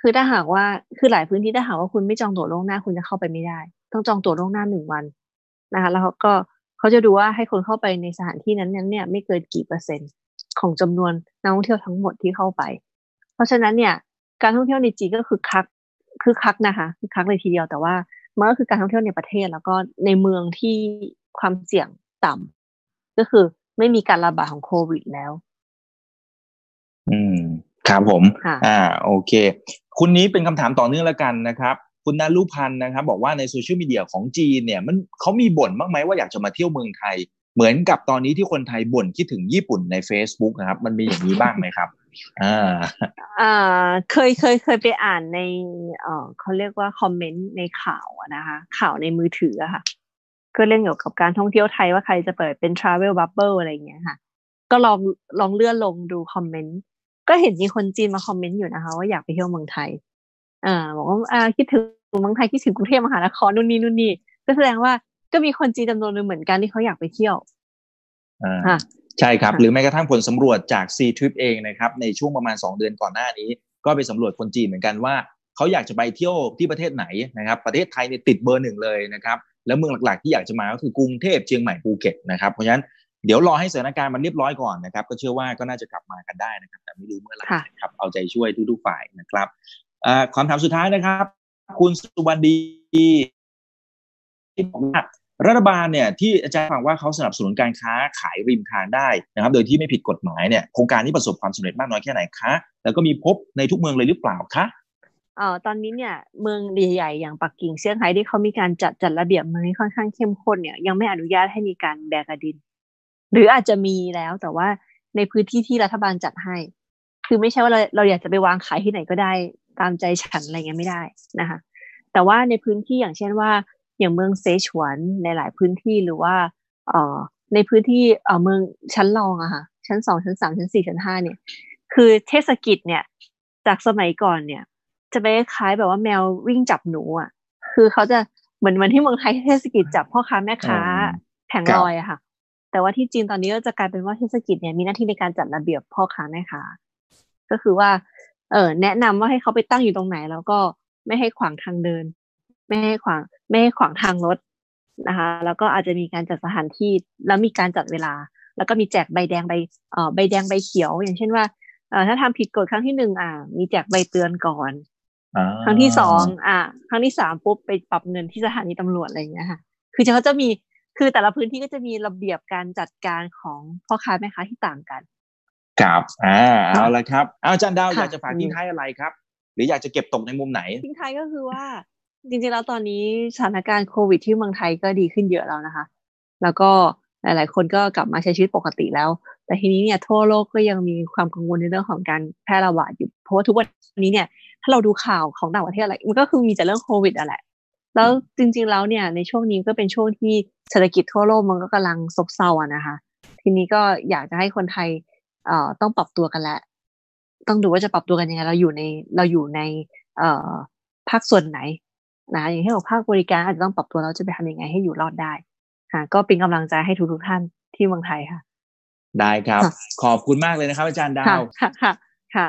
คือถ้าหากว่าคือหลายพื้นที่ถ้าหากว่าคุณไม่จองตั๋วล่วงหน้าคุณจะเข้าไปไม่ได้ ต้องจองตั๋วล่วงหน้าหนึ่งวันนะคะแล้วเขาก็เขาจะดูว่าให้คนเข้าไปในสถานที่นั้นนั้นเนี่ยไม่เกินกี่เปอร์เซ็นต์ของจำนวนนักท่องเที่ยวทั้งหมดที่เข้าไป เพราะฉะนั้นเนี่ยการท่องเที่ยวในจีนก็คือคักคือคักนะคะคือคักเลยทีเดียวแต่ว่ามันก็คือการท่องเที่ยวในประเทศแล้วก็ในเมืองที่ความเสี่ยงต่ำก็คือไม่มีการระบาดของโควิดแล้ว อืมครับผม อ่า โอเค คุณนี้เป็นคำถามต่อเนื่องแล้วกันนะครับ คุณนารุพันธ์นะครับ บอกว่าในโซเชียลมีเดียของจีนเนี่ย มันเขามีบ่นบ้างไหมว่าอยากจะมาเที่ยวเมืองไทย เหมือนกับตอนนี้ที่คนไทยบ่นคิดถึงญี่ปุ่นใน Facebook นะครับ มันมีอย่างนี้บ้างไหมครับอ่าอ่าเคยเคยเคยไปอ่านในเอ่อเขาเรียกว่าคอมเมนต์ในข่าวนะคะ ข่าวในมือถืออะค่ะ ก็เรื่องเกี่ยวกับการท่องเที่ยวไทยว่าใครจะเปิดเป็น Travel Bubble อะไรอย่างเงี้ยค่ะ ก็ลองลองเลื่อนลงดูคอมเมนต์ ก็เห็นมีคนจีนมาคอมเมนต์อยู่นะคะว่าอยากไปเที่ยวเมืองไทย อ่าบอกว่าอ่าคิดถึงเมืองไทยคิดถึงกรุงเทพมหานครนู่นนี่นู่นนี่ก็แสดงว่าก็มีคนจีนจำนวนหนึ่งเหมือนกันที่เขาอยากไปเที่ยวอ่าใช่ครับ หรือแม้กระทั่งผลสำรวจจาก C Trip เองนะครับ ในช่วงประมาณ 2 เดือนก่อนหน้านี้ ก็ไปสำรวจคนจีนเหมือนกันว่าเขาอยากจะไปเที่ยวที่ประเทศไหนนะครับ ประเทศไทยเนี่ยติดเบอร์หนึ่งเลยนะครับ แล้วเมืองหลักๆที่อยากจะมาก็คือกรุงเทพเชียงใหม่ภูเก็ตนะครับ เพราะฉะนั้น เดี๋ยวรอให้สถานการณ์มันเรียบร้อยก่อนนะครับ ก็เชื่อว่าก็น่าจะกลับมากันได้นะครับ แต่ไม่รู้เมื่อไหร่ครับเอาใจช่วยทุกๆฝ่ายนะครับความถามสุดท้ายนะครับ คุณสุวรรณดีที่บอกว่ารัฐบาลเนี่ยที่อาจารย์ฟังว่าเขาสนับสนุนการค้าขายริมทางได้นะครับ โดยที่ไม่ผิดกฎหมายเนี่ยโครงการนี้ประสบความสำเร็จมากน้อยแค่ไหนคะแล้วก็มีพบในทุกเมืองเลยหรือเปล่าคะเอ่อตอนนี้เนี่ยเมืองใหญ่ๆอย่างปักกิ่งเซี่ยงไฮ้ที่เขามีการจัดจัดระเบียบเมืองที่ค่อนข้างเข้มข้นเนี่ยยังไม่อนุญาตให้มีการแบกดิน หรืออาจจะมีแล้วแต่ว่าในพื้นที่ที่รัฐบาลจัดให้ คือไม่ใช่ว่าเราเราอยากจะไปวางขายที่ไหนก็ได้ตามใจฉันอะไรเงี้ยไม่ได้นะคะแต่ว่าในพื้นที่อย่างเช่นว่า อย่างเมืองเซฉวนในหลายพื้นที่หรือว่าเอ่อในพื้นที่เอ่อเมืองชั้นรองอะค่ะชั้นสองชั้นสามชั้นสี่ชั้นห้าเนี่ย คือเทศกิจเนี่ย จากสมัยก่อนเนี่ย จะไปคล้ายแบบว่าแมววิ่งจับหนูอะคือเขาจะเหมือนเหมือนที่เมืองไทยเทศกิจจับพ่อค้าแม่ค้าแผงลอยอะค่ะ แต่ว่าที่จีนตอนนี้ก็จะกลายเป็นว่าเทศกิจเนี่ยมีหน้าที่ในการจัดระเบียบพ่อค้าแม่ค้าก็คือว่า เออแนะนำว่าให้เขาไปตั้งอยู่ตรงไหน แล้วก็ไม่ให้ขวางทางเดิน ไม่ให้ขวาง ไม่ให้ขวางทางรถนะคะ แล้วก็อาจจะมีการจัดสถานที่แล้วมีการจัดเวลา แล้วก็มีแจกใบแดงใบเอ่อใบแดงใบเขียว อย่างเช่นว่าเอ่อถ้าทำผิดกฎครั้งที่หนึ่งอ่า มีแจกใบเตือนก่อนครั้งที่สองอ่า ครั้งที่สามปุ๊บไปปรับเงินที่สถานีตำรวจอะไรอย่างเงี้ยค่ะ คือเขาจะมี คือแต่ละพื้นที่ก็จะมีระเบียบการจัดการของพ่อค้าแม่ค้าที่ต่างกันครับอ่าเอาละครับเอาอาจารย์ดาวค่ะอยากจะฝากทิ้งท้ายอะไรครับ หรืออยากจะเก็บตกในมุมไหนทิ้งท้ายก็คือว่า จริงๆแล้วตอนนี้สถานการณ์โควิดที่เมืองไทยก็ดีขึ้นเยอะแล้วนะคะ แล้วก็หลาย ๆ คนก็กลับมาใช้ชีวิตปกติแล้ว แต่ทีนี้เนี่ยทั่วโลกก็ยังมีความกังวลในเรื่องของการแพร่ระบาดอยู่เพราะว่าทุกวันนี้เนี่ย ถ้าเราดูข่าวของต่างประเทศอะไร มันก็คือมีแต่เรื่องโควิดอะแหละ แล้วจริงๆแล้วเนี่ยในช่วงนี้ก็เป็นช่วงที่เศรษฐกิจทั่วโลกมันก็กำลังซบเซาอะนะคะ ทีนี้ก็อยากจะให้คนไทยเอ่อต้องปรับตัวกันแล้วต้องดูว่าจะปรับตัวกันยังไงเราอยู่ในเราอยู่ในเอ่อภาคส่วนไหนนะอย่างเช่นของภาคบริการอาจจะต้องปรับตัวเราจะไปทำยังไงให้อยู่รอดได้ค่ะก็เป็นกำลังใจให้ทุกๆท่านที่เมืองไทยค่ะ ได้ครับค่ะขอบคุณมากเลยนะครับ อาจารย์ดาค่ะวค่ะค่ะค่ะ